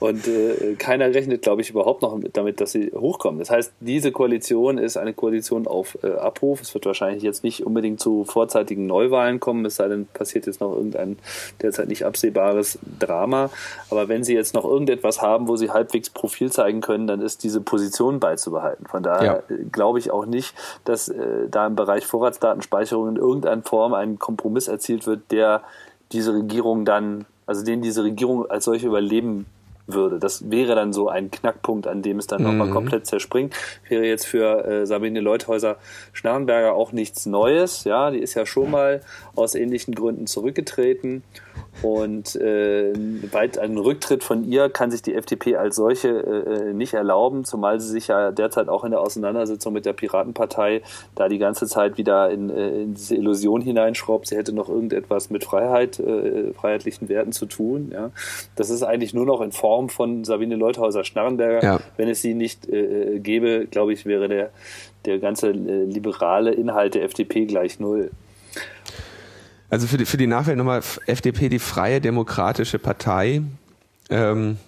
Und äh, keiner rechnet, glaube ich, überhaupt noch damit, dass sie hochkommen. Das heißt, diese Koalition ist eine Koalition auf äh, Abruf. Es wird wahrscheinlich jetzt nicht unbedingt zu vorzeitigen Neuwahlen kommen, es sei denn, passiert jetzt noch irgendein derzeit nicht absehbares Drama. Aber wenn sie jetzt noch irgendetwas haben, wo sie halbwegs Profil zeigen können, dann ist diese Position beizubehalten. Von daher ja. glaube ich auch nicht, dass äh, da im Bereich Vorratsdatenspeicherung in irgendeiner Form ein Kompromiss erzielt wird, der diese Regierung dann, also den diese Regierung als solche überleben würde. Das wäre dann so ein Knackpunkt, an dem es dann mhm. nochmal komplett zerspringt. Wäre jetzt für äh, Sabine Leuthäuser-Schnarrenberger auch nichts Neues. Ja, die ist ja schon mal aus ähnlichen Gründen zurückgetreten. Und äh, weit einen Rücktritt von ihr kann sich die FDP als solche äh, nicht erlauben, zumal sie sich ja derzeit auch in der Auseinandersetzung mit der Piratenpartei da die ganze Zeit wieder in, äh, in diese Illusion hineinschraubt, sie hätte noch irgendetwas mit Freiheit, äh, freiheitlichen Werten zu tun. Ja. Das ist eigentlich nur noch in Form von Sabine Leuthäuser-Schnarrenberger. Ja. Wenn es sie nicht äh, gäbe, glaube ich, wäre der, der ganze äh, liberale Inhalt der FDP gleich null. Also für die, für die Nachwelt nochmal FDP, die Freie Demokratische Partei, ähm,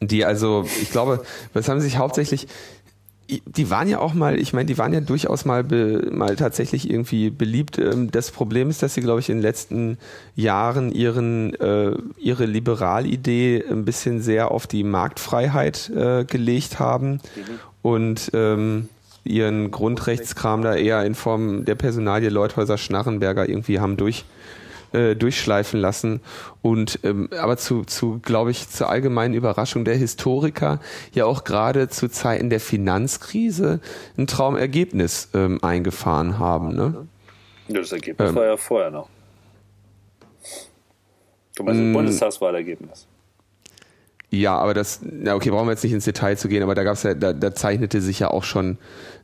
die also, ich glaube, was haben sie sich hauptsächlich, die waren ja auch mal, ich meine, die waren ja durchaus mal, be, mal tatsächlich irgendwie beliebt. Ähm, das Problem ist, dass sie, glaube ich, in den letzten Jahren ihren, äh, ihre Liberalidee ein bisschen sehr auf die Marktfreiheit äh, gelegt haben. Mhm. Und ähm, ihren Grundrechtskram da eher in Form der Personalie Leuthäuser Schnarrenberger irgendwie haben durch äh, durchschleifen lassen und ähm, aber zu, zu glaube ich zur allgemeinen Überraschung der Historiker ja auch gerade zu Zeiten der Finanzkrise ein Traumergebnis ähm, eingefahren haben. Ne? Ja, das Ergebnis ähm, war ja vorher noch. Du meinst das mm. Bundestagswahlergebnis? Ja, aber das, na okay, brauchen wir jetzt nicht ins Detail zu gehen, aber da gab's ja, da, da zeichnete sich ja auch schon,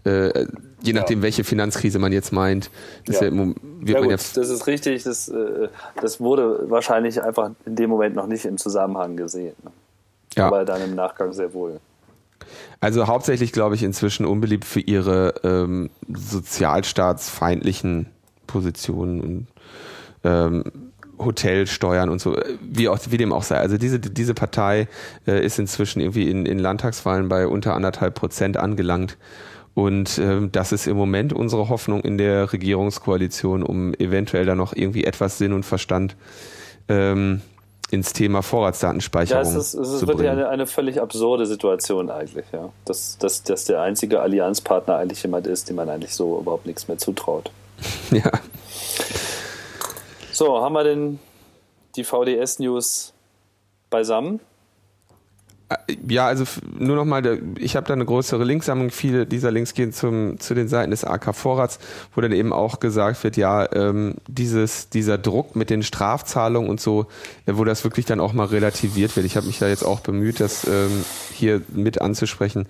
äh, je nachdem, ja. welche Finanzkrise man jetzt meint, das, ja. Ja, wird ja, gut, ja das ist richtig, das, äh, das wurde wahrscheinlich einfach in dem Moment noch nicht im Zusammenhang gesehen. Ja. Aber dann im Nachgang sehr wohl. Also hauptsächlich, glaube ich, inzwischen unbeliebt für ihre ähm, sozialstaatsfeindlichen Positionen und ähm, Hotelsteuern und so, wie, auch, wie dem auch sei. Also diese, diese Partei äh, ist inzwischen irgendwie in, in Landtagswahlen bei unter anderthalb Prozent angelangt. Und ähm, das ist im Moment unsere Hoffnung in der Regierungskoalition, um eventuell da noch irgendwie etwas Sinn und Verstand ähm, ins Thema Vorratsdatenspeicherung ja, es ist, es ist wirklich eine, eine völlig absurde Situation eigentlich, ja. Dass, dass, dass der einzige Allianzpartner eigentlich jemand ist, dem man eigentlich so überhaupt nichts mehr zutraut. ja. So, haben wir denn die VDS-News beisammen? Äh, ja, also nur nochmal, ich habe da eine größere Linksammlung. Viele dieser Links gehen zum, zu den Seiten des AK Vorrats, wo dann eben auch gesagt wird, ja, ähm, dieses, dieser Druck mit den Strafzahlungen und so, äh, wo das wirklich dann auch mal relativiert wird. Ich habe mich da jetzt auch bemüht, das ähm, hier mit anzusprechen.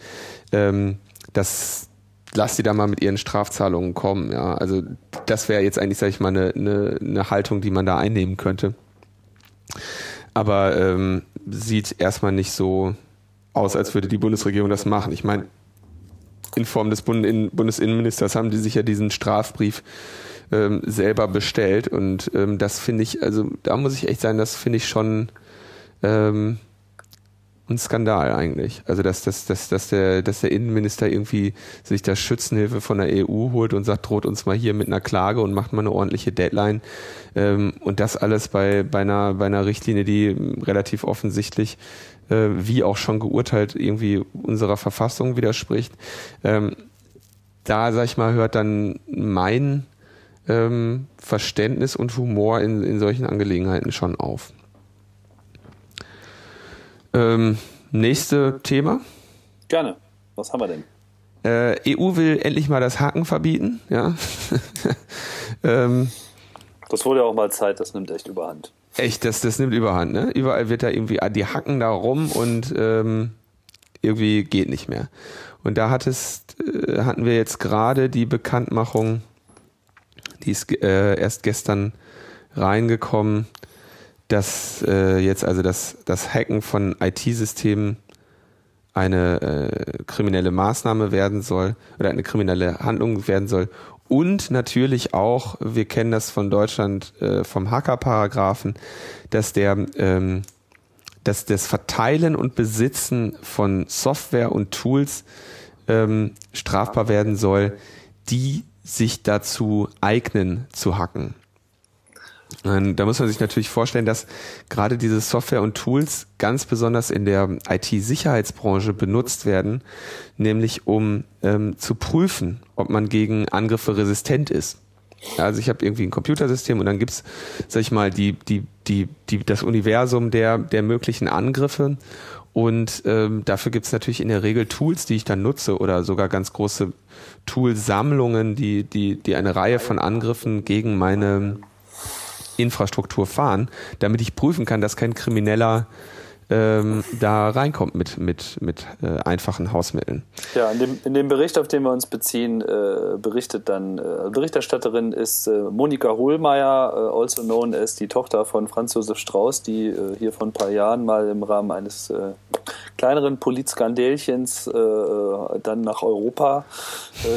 Ähm, dass lass sie da mal mit ihren Strafzahlungen kommen. Ja, also das wäre jetzt eigentlich, sage ich mal, eine, eine, eine Haltung, die man da einnehmen könnte. Aber ähm, sieht erstmal nicht so aus, als würde die Bundesregierung das machen. Ich meine, in Form des Bundesinnenministers haben die sich ja diesen Strafbrief ähm, selber bestellt und ähm, das finde ich, also da muss ich echt sagen, das finde ich schon ähm, ein Skandal eigentlich. Also dass, dass, dass, dass, der, dass der Innenminister irgendwie sich da Schützenhilfe von der EU holt und sagt, droht uns mal hier mit einer Klage und macht mal eine ordentliche Deadline. Ähm, und das alles bei, bei, einer, bei einer Richtlinie, die relativ offensichtlich, äh, wie auch schon geurteilt, irgendwie unserer Verfassung widerspricht. Ähm, da, sag ich mal, hört dann mein ähm, Verständnis und Humor in, in solchen Angelegenheiten schon auf. Ähm, nächste Thema. Gerne. Was haben wir denn? Äh, EU will endlich mal das Haken verbieten. Ja. ähm, das wurde ja auch mal Zeit, das nimmt echt überhand. Echt, das, das nimmt überhand, ne? Überall wird da irgendwie, die hacken da rum und ähm, irgendwie geht nicht mehr. Und da hat es, äh, hatten wir jetzt gerade die Bekanntmachung, die ist äh, erst gestern reingekommen, dass äh, jetzt also das, das Hacken von IT-Systemen eine äh, kriminelle Maßnahme werden soll oder eine kriminelle Handlung werden soll. Und natürlich auch, wir kennen das von Deutschland äh, vom Hacker-Paragraphen, dass der ähm, dass das Verteilen und Besitzen von Software und Tools ähm, strafbar werden soll, die sich dazu eignen zu hacken. Da muss man sich natürlich vorstellen, dass gerade diese Software und Tools ganz besonders in der IT-Sicherheitsbranche benutzt werden, nämlich um ähm, zu prüfen, ob man gegen Angriffe resistent ist. Also ich habe irgendwie ein Computersystem und dann gibt's, sag ich mal, die, die, die, die, das Universum der, der möglichen Angriffe. Und ähm, dafür gibt es natürlich in der Regel Tools, die ich dann nutze oder sogar ganz große Toolsammlungen, die, die, die eine Reihe von Angriffen gegen meine Infrastruktur fahren, damit ich prüfen kann, dass kein Krimineller ähm, da reinkommt mit, mit, mit äh, einfachen Hausmitteln. Ja, in dem, in dem Bericht, auf den wir uns beziehen, äh, berichtet dann, äh, Berichterstatterin ist äh, Monika Hohlmeier, äh, also known as die Tochter von Franz Josef Strauß, die äh, hier vor ein paar Jahren mal im Rahmen eines kleineren Polizskandälchens dann nach Europa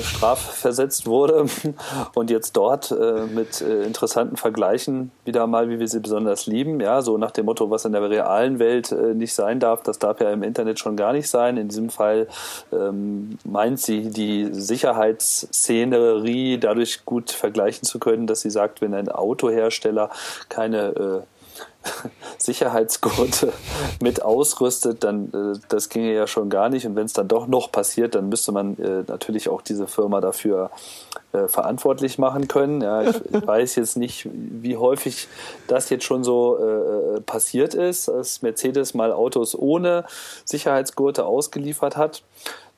strafversetzt wurde und jetzt dort mit interessanten Vergleichen wieder mal, wie wir sie besonders lieben, ja, so nach dem Motto, was in der realen Welt äh, nicht sein darf. Das darf ja im Internet schon gar nicht sein. In diesem Fall ähm, meint sie die Sicherheitsszenerie dadurch gut vergleichen zu können, dass sie sagt, wenn ein Autohersteller keine äh, Sicherheitsgurte mit ausrüstet, dann äh, das ginge ja schon gar nicht. Und wenn es dann doch noch passiert, dann müsste man äh, natürlich auch diese Firma dafür äh, verantwortlich machen können. Ja, ich, ich, weiß jetzt nicht, wie häufig das jetzt schon so äh, passiert ist, dass Mercedes mal Autos ohne Sicherheitsgurte ausgeliefert hat.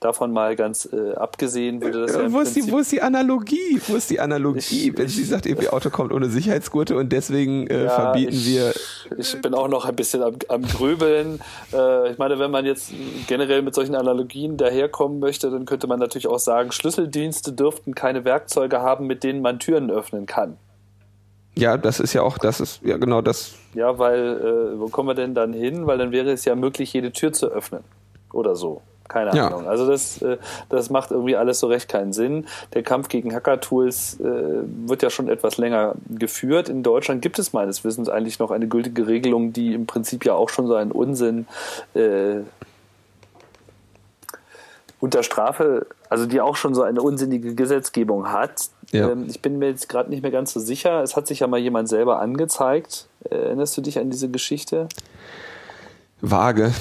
Davon mal ganz äh, abgesehen würde das ja wo, ist die, wo ist die Analogie? Wo ist die Analogie, ich, wenn sie sagt, ihr Auto kommt ohne Sicherheitsgurte und deswegen äh, ja, verbieten ich, wir. Ich bin auch noch ein bisschen am, am Grübeln. Äh, ich meine, wenn man jetzt generell mit solchen Analogien daherkommen möchte, dann könnte man natürlich auch sagen, Schlüsseldienste dürften keine Werkzeuge haben, mit denen man Türen öffnen kann. Ja, das ist ja auch, das ist ja genau das. Ja, weil äh, wo kommen wir denn dann hin? Weil dann wäre es ja möglich, jede Tür zu öffnen. Oder so. Keine ja. Ahnung. Also das, äh, das macht irgendwie alles so recht keinen Sinn. Der Kampf gegen Hacker-Tools äh, wird ja schon etwas länger geführt. In Deutschland gibt es meines Wissens eigentlich noch eine gültige Regelung, die im Prinzip ja auch schon so einen Unsinn äh, unter Strafe, also die auch schon so eine unsinnige Gesetzgebung hat. Ja. Ähm, ich bin mir jetzt gerade nicht mehr ganz so sicher. Es hat sich ja mal jemand selber angezeigt. Erinnerst du dich an diese Geschichte? Vage.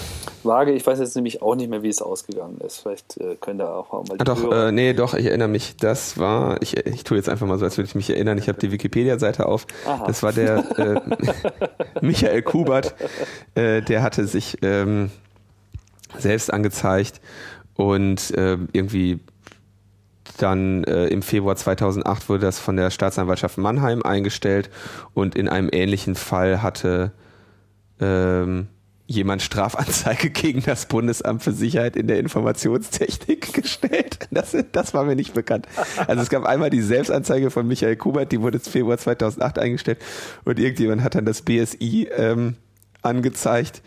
Vage, ich weiß jetzt nämlich auch nicht mehr, wie es ausgegangen ist. Vielleicht äh, könnt ihr auch mal die ah, Doch, äh, nee, doch, ich erinnere mich. Das war, ich, ich tue jetzt einfach mal so, als würde ich mich erinnern. Ich habe die Wikipedia-Seite auf. Aha. Das war der äh, Michael Kubert. Äh, der hatte sich ähm, selbst angezeigt und äh, irgendwie dann äh, im Februar 2008 wurde das von der Staatsanwaltschaft Mannheim eingestellt und in einem ähnlichen Fall hatte ähm, jemand Strafanzeige gegen das Bundesamt für Sicherheit in der Informationstechnik gestellt. Das, das war mir nicht bekannt. Also es gab einmal die Selbstanzeige von Michael Kubert, die wurde im Februar 2008 eingestellt und irgendjemand hat dann das BSI ähm, angezeigt,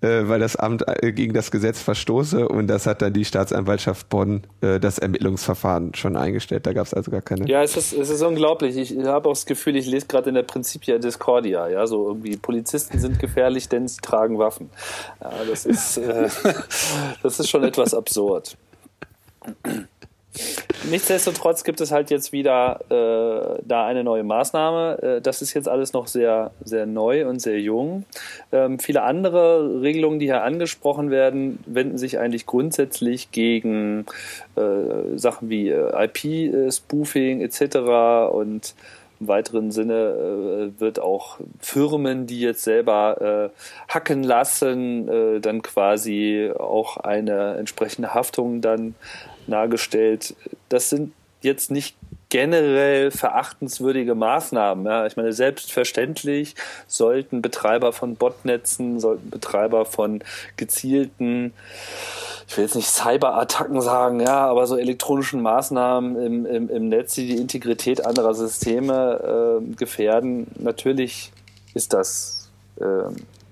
äh, weil das Amt äh, gegen das Gesetz verstoße und das hat dann die Staatsanwaltschaft Bonn äh, das Ermittlungsverfahren schon eingestellt. Da gab es also gar keine. Ja, es ist, es ist unglaublich. Ich habe auch das Gefühl, ich lese gerade in der Principia Discordia, ja, so irgendwie Polizisten sind gefährlich, denn sie tragen Waffen. Ja, das ist, äh, das ist schon etwas absurd. Nichtsdestotrotz gibt es halt jetzt wieder äh, da eine neue Maßnahme. Äh, das ist jetzt alles noch sehr, sehr neu und sehr jung. Ähm, viele andere Regelungen, die hier angesprochen werden, wenden sich eigentlich grundsätzlich gegen äh, Sachen wie äh, IP-Spoofing etc. und im weiteren Sinne äh, wird auch Firmen, die jetzt selber äh, hacken lassen, äh, dann quasi auch eine entsprechende Haftung dann nahegestellt. Das sind jetzt nicht generell verachtenswürdige Maßnahmen. Ja. Ich meine, selbstverständlich sollten Betreiber von Botnetzen, sollten Betreiber von gezielten, ich will jetzt nicht Cyberattacken sagen, ja, aber so elektronischen Maßnahmen im, im, im Netz, die die Integrität anderer Systeme äh, gefährden. Natürlich ist das äh,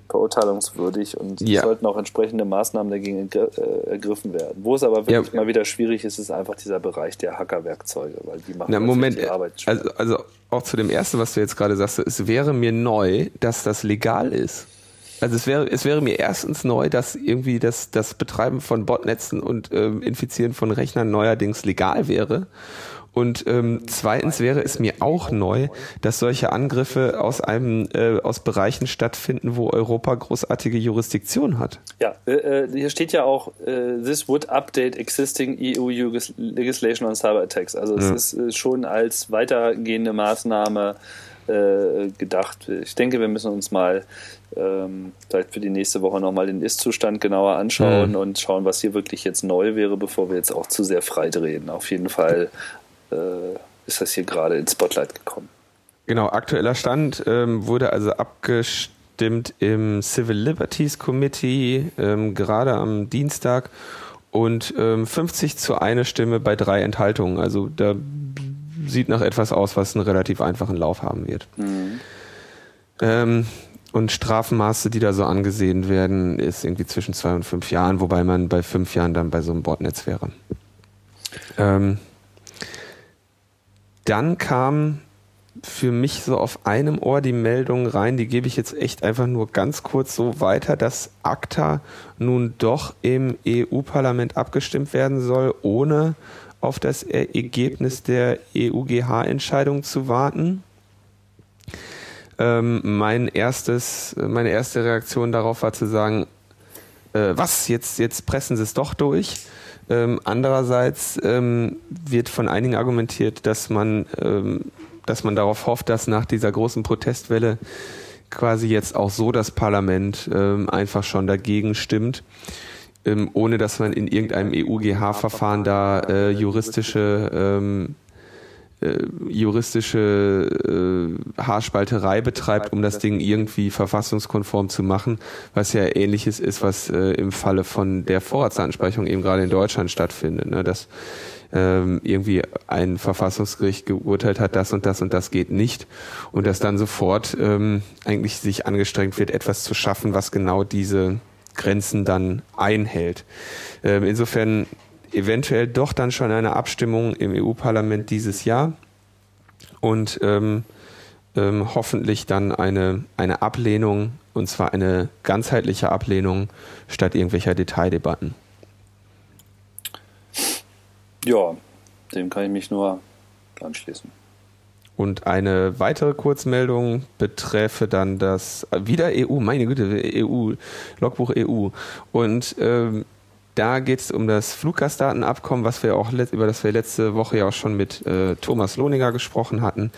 verurteilungswürdig und ja. sollten auch entsprechende Maßnahmen dagegen äh, ergriffen werden. Wo es aber wirklich ja. mal wieder schwierig ist, ist einfach dieser Bereich der Hackerwerkzeuge, weil die machen Na, Moment, die Arbeit schwer. Also, also auch zu dem ersten, was du jetzt gerade sagst, es wäre mir neu, dass das legal ist. Also es wäre, es wäre mir erstens neu, dass irgendwie das, das Betreiben von Botnetzen und ähm, Infizieren von Rechnern neuerdings legal wäre. Und ähm, zweitens wäre es mir auch neu, dass solche Angriffe aus einem äh, aus Bereichen stattfinden, wo Europa großartige Jurisdiktion hat. Ja, äh, äh hier steht ja auch, äh, this would update existing EU legislation on cyber attacks. Also es ja. ist äh, schon als weitergehende Maßnahme äh, gedacht. Ich denke, wir müssen uns mal ähm, vielleicht für die nächste Woche nochmal den Ist-Zustand genauer anschauen mhm. und schauen, was hier wirklich jetzt neu wäre, bevor wir jetzt auch zu sehr frei drehen. Auf jeden Fall ist das hier gerade ins Spotlight gekommen. Genau, aktueller Stand ähm, wurde also abgestimmt im Civil Liberties Committee ähm, gerade am Dienstag und ähm, 50 zu eine Stimme bei drei Enthaltungen. Also da sieht nach etwas aus, was einen relativ einfachen Lauf haben wird. Mhm. Ähm, und Strafmaße, die da so angesehen werden, ist irgendwie zwischen zwei und fünf Jahren, wobei man bei fünf Jahren dann bei so einem Bordnetz wäre. Ähm, dann kam für mich so auf einem Ohr die Meldung rein, die gebe ich jetzt echt einfach nur ganz kurz so weiter, dass ACTA nun doch im EU-Parlament abgestimmt werden soll, ohne auf das Ergebnis der EUGH-Entscheidung zu warten. Ähm, mein erstes, meine erste Reaktion darauf war zu sagen, äh, was, jetzt, jetzt pressen sie es doch durch. Ähm, andererseits ähm, wird von einigen argumentiert, dass man, ähm, dass man darauf hofft, dass nach dieser großen Protestwelle quasi jetzt auch so das Parlament ähm, einfach schon dagegen stimmt ähm, ohne dass man in irgendeinem EUGH-Verfahren da äh, juristische ähm, äh, juristische äh, Haarspalterei betreibt, um das Ding irgendwie verfassungskonform zu machen, was ja ähnliches ist, was äh, im Falle von der Vorratsansprechung eben gerade in Deutschland stattfindet, ne? dass ähm, irgendwie ein Verfassungsgericht geurteilt hat, das und das und das geht nicht und dass dann sofort ähm, eigentlich sich angestrengt wird, etwas zu schaffen, was genau diese Grenzen dann einhält. Ähm, insofern eventuell doch dann schon eine Abstimmung im EU-Parlament dieses Jahr und ähm, ähm, hoffentlich dann eine, eine Ablehnung, und zwar eine ganzheitliche Ablehnung statt irgendwelcher Detaildebatten. Ja, dem kann ich mich nur anschließen. Und eine weitere Kurzmeldung beträfe dann das wieder EU, meine Güte, EU, Logbuch EU. Und ähm, da geht es um das Fluggastdatenabkommen, was wir auch über das wir letzte Woche ja auch schon mit äh, Thomas Lohninger gesprochen hatten.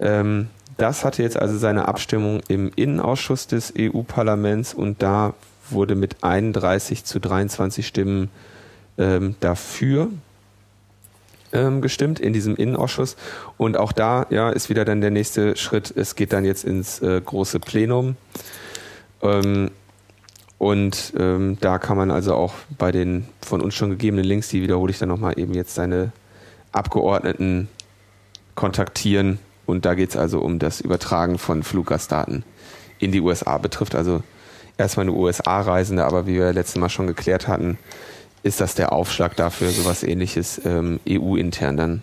Ähm, das hatte jetzt also seine Abstimmung im Innenausschuss des EU-Parlaments und da wurde mit 31 zu 23 Stimmen ähm, dafür ähm, gestimmt in diesem Innenausschuss. Und auch da ja, ist wieder dann der nächste Schritt. Es geht dann jetzt ins äh, große Plenum. Ähm, und ähm, da kann man also auch bei den von uns schon gegebenen Links, die wiederhole ich dann nochmal eben jetzt seine Abgeordneten kontaktieren. Und da geht es also um das Übertragen von Fluggastdaten in die USA. Betrifft also erstmal eine USA-Reisende, aber wie wir letztes Mal schon geklärt hatten, ist das der Aufschlag dafür, sowas ähnliches ähm, EU-intern dann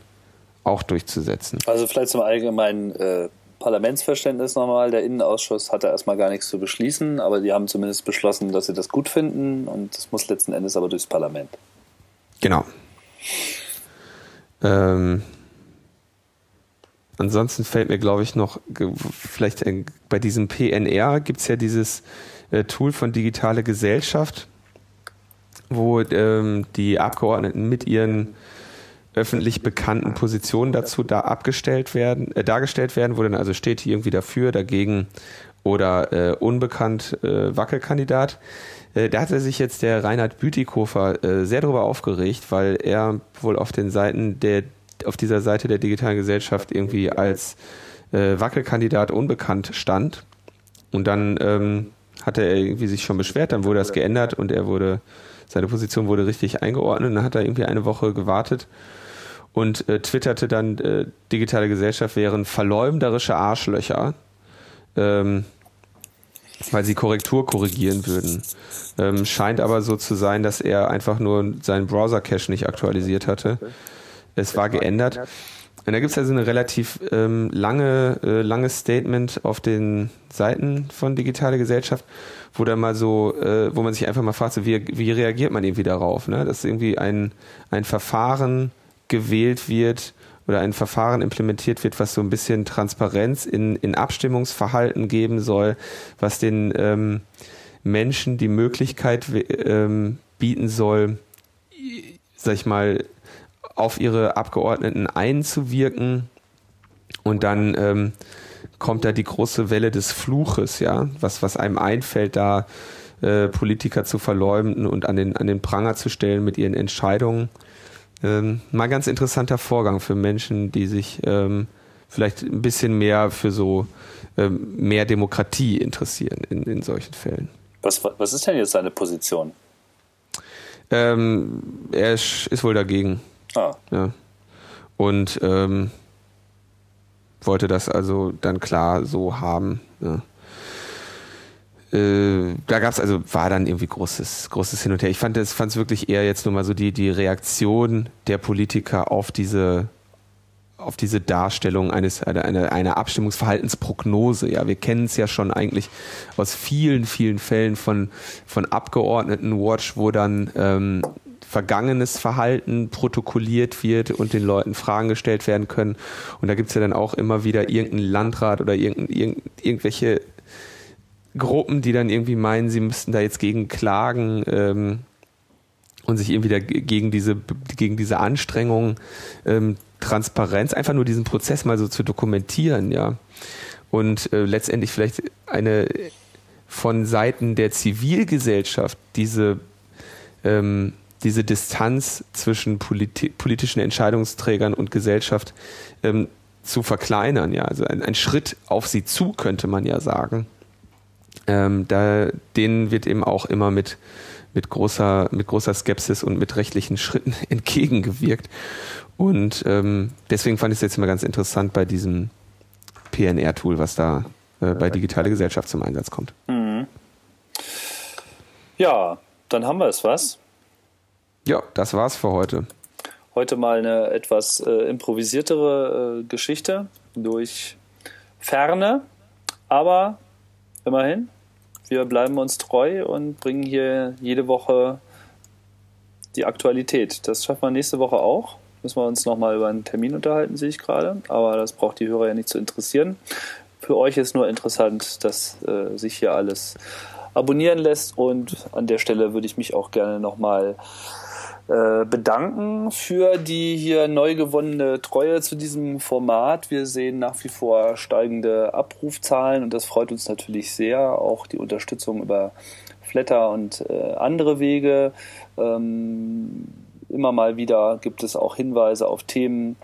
auch durchzusetzen. Also vielleicht zum allgemeinen äh, Parlamentsverständnis nochmal. Der Innenausschuss hatte erstmal gar nichts zu beschließen, aber die haben zumindest beschlossen, dass sie das gut finden und es muss letzten Endes aber durchs Parlament. Genau. Ähm, ansonsten fällt mir, glaube ich, noch, vielleicht äh, bei diesem PNR gibt es ja dieses äh, Tool von Digitale Gesellschaft wo ähm, die Abgeordneten mit ihren öffentlich bekannten Positionen dazu da abgestellt werden, äh, dargestellt werden, wo dann also steht irgendwie dafür, dagegen oder äh, unbekannt äh, Wackelkandidat. Äh, da hatte sich jetzt der Reinhard Bütikofer äh, sehr darüber aufgeregt, weil er wohl auf den Seiten der auf dieser Seite der digitalen Gesellschaft irgendwie als äh, Wackelkandidat unbekannt stand. Und dann ähm, hatte er irgendwie sich schon beschwert, dann wurde das geändert und er wurde seine Position wurde richtig eingeordnet. Dann hat er irgendwie eine Woche gewartet und äh, twitterte dann, äh, digitale Gesellschaft wären verleumderische Arschlöcher, ähm, weil sie Korrektur korrigieren würden. Ähm, scheint aber so zu sein, dass er einfach nur seinen Browser-Cache nicht aktualisiert hatte. Es war geändert. Und da gibt es also eine relativ ähm, lange, äh, langes Statement auf den Seiten von Digitale Gesellschaft, wo da mal so, äh, wo man sich einfach mal fragt, so, wie, wie reagiert man irgendwie darauf, ne? Dass irgendwie ein, ein Verfahren gewählt wird oder ein Verfahren implementiert wird, was so ein bisschen Transparenz in, in Abstimmungsverhalten geben soll, was den ähm, Menschen die Möglichkeit ähm, bieten soll, sag ich mal, auf ihre Abgeordneten einzuwirken und dann ähm, kommt da die große Welle des Fluches, ja, was, was einem einfällt, da äh, Politiker zu verleumden und an den, an den Pranger zu stellen mit ihren Entscheidungen. Ähm, mal ganz interessanter Vorgang für Menschen, die sich ähm, vielleicht ein bisschen mehr für so ähm, mehr Demokratie interessieren in, in solchen Fällen. Was, was ist denn jetzt seine Position? Ähm, er ist, ist, wohl dagegen. Ah. Ja. Und ähm, wollte das also dann klar so haben. Ja. Äh, da gab es also, war dann irgendwie großes, großes Hin und Her. Ich fand es wirklich eher jetzt nur mal so die, die Reaktion der Politiker auf diese, auf diese Darstellung eines, einer, einer, Abstimmungsverhaltensprognose. Ja, wir kennen es ja schon eigentlich aus vielen, vielen Fällen von, von Abgeordneten-Watch, wo dann ähm, vergangenes Verhalten protokolliert wird und den Leuten Fragen gestellt werden können. Und da gibt's ja dann auch immer wieder irgendeinen Landrat oder irgend, irgend, irgendwelche Gruppen, die dann irgendwie meinen, sie müssten da jetzt gegen klagen ähm, und sich irgendwie gegen diese, gegen diese Anstrengungen, ähm, Transparenz, einfach nur diesen Prozess mal so zu dokumentieren, ja. Und äh, letztendlich vielleicht eine von Seiten der Zivilgesellschaft diese, ähm, diese Distanz zwischen politi politischen Entscheidungsträgern und Gesellschaft ähm, zu verkleinern, ja. Also ein, ein Schritt auf sie zu, könnte man ja sagen ähm, da, denen wird eben auch immer mit, mit, großer, mit großer Skepsis und mit rechtlichen Schritten entgegengewirkt. Und ähm, deswegen fand ich es jetzt immer ganz interessant bei diesem PNR-Tool, was da äh, bei Digitale Gesellschaft zum Einsatz kommt. Mhm. Ja, dann haben wir es was. Ja, das war's für heute. Heute mal eine etwas äh, improvisiertere äh, Geschichte durch Ferne, aber immerhin wir bleiben uns treu und bringen hier jede Woche die Aktualität. Das schaffen wir nächste Woche auch. Müssen wir uns nochmal über einen Termin unterhalten, sehe ich gerade. Aber das braucht die Hörer ja nicht zu interessieren. Für euch ist nur interessant, dass äh, sich hier alles abonnieren lässt. Und an der Stelle würde ich mich auch gerne nochmal äh, bedanken für die hier neu gewonnene Treue zu diesem Format. Wir sehen nach wie vor steigende Abrufzahlen und das freut uns natürlich sehr. Auch die Unterstützung über Flatter und äh, andere Wege. Ähm, immer mal wieder gibt es auch Hinweise auf Themen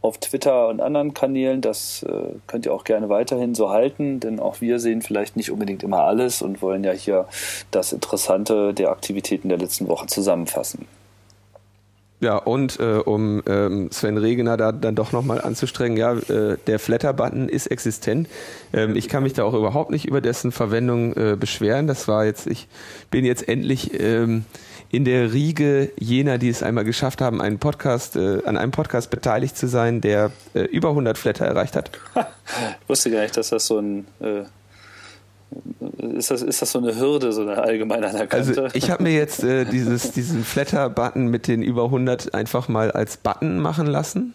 auf Twitter und anderen Kanälen. Das äh, könnt ihr auch gerne weiterhin so halten, denn auch wir sehen vielleicht nicht unbedingt immer alles und wollen ja hier das Interessante der Aktivitäten der letzten Woche zusammenfassen. Ja, und äh, um ähm, Sven Regener da dann doch nochmal anzustrengen, ja, äh, der Flatter-Button ist existent. Ähm, ich kann mich da auch überhaupt nicht über dessen Verwendung äh, beschweren. Das war jetzt, ich bin jetzt endlich ähm, in der Riege jener, die es einmal geschafft haben, einen Podcast, äh, an einem Podcast beteiligt zu sein, der äh, über 100 Flatter erreicht hat. ich wusste gar nicht, dass das so ein äh, ist das, ist das so eine Hürde, so eine allgemein anerkannte? Also ich habe mir jetzt äh, dieses, diesen Flatter-Button mit den über 100 einfach mal als Button machen lassen.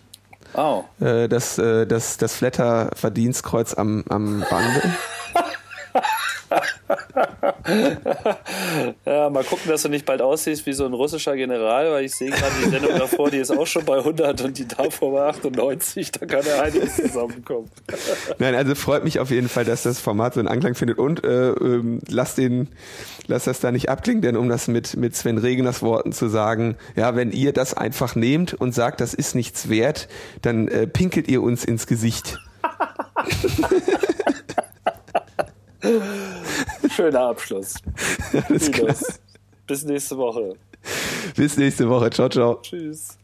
Oh. Äh, das, äh, das, das Flatter-Verdienstkreuz am, am Bande. ja, mal gucken, dass du nicht bald aussiehst wie so ein russischer General, weil ich sehe gerade die Sendung davor, die ist auch schon bei 100 und die davor bei 98, da kann ja einiges zusammenkommen. Nein, also freut mich auf jeden Fall, dass das Format so einen Anklang findet und äh, ähm, lass den, lass das da nicht abklingen, denn um das mit, mit Sven Regeners Worten zu sagen, ja, wenn ihr das einfach nehmt und sagt, das ist nichts wert, dann äh, pinkelt ihr uns ins Gesicht. Schöner Abschluss. Bis nächste Woche. Bis nächste Woche. Ciao, ciao. Tschüss.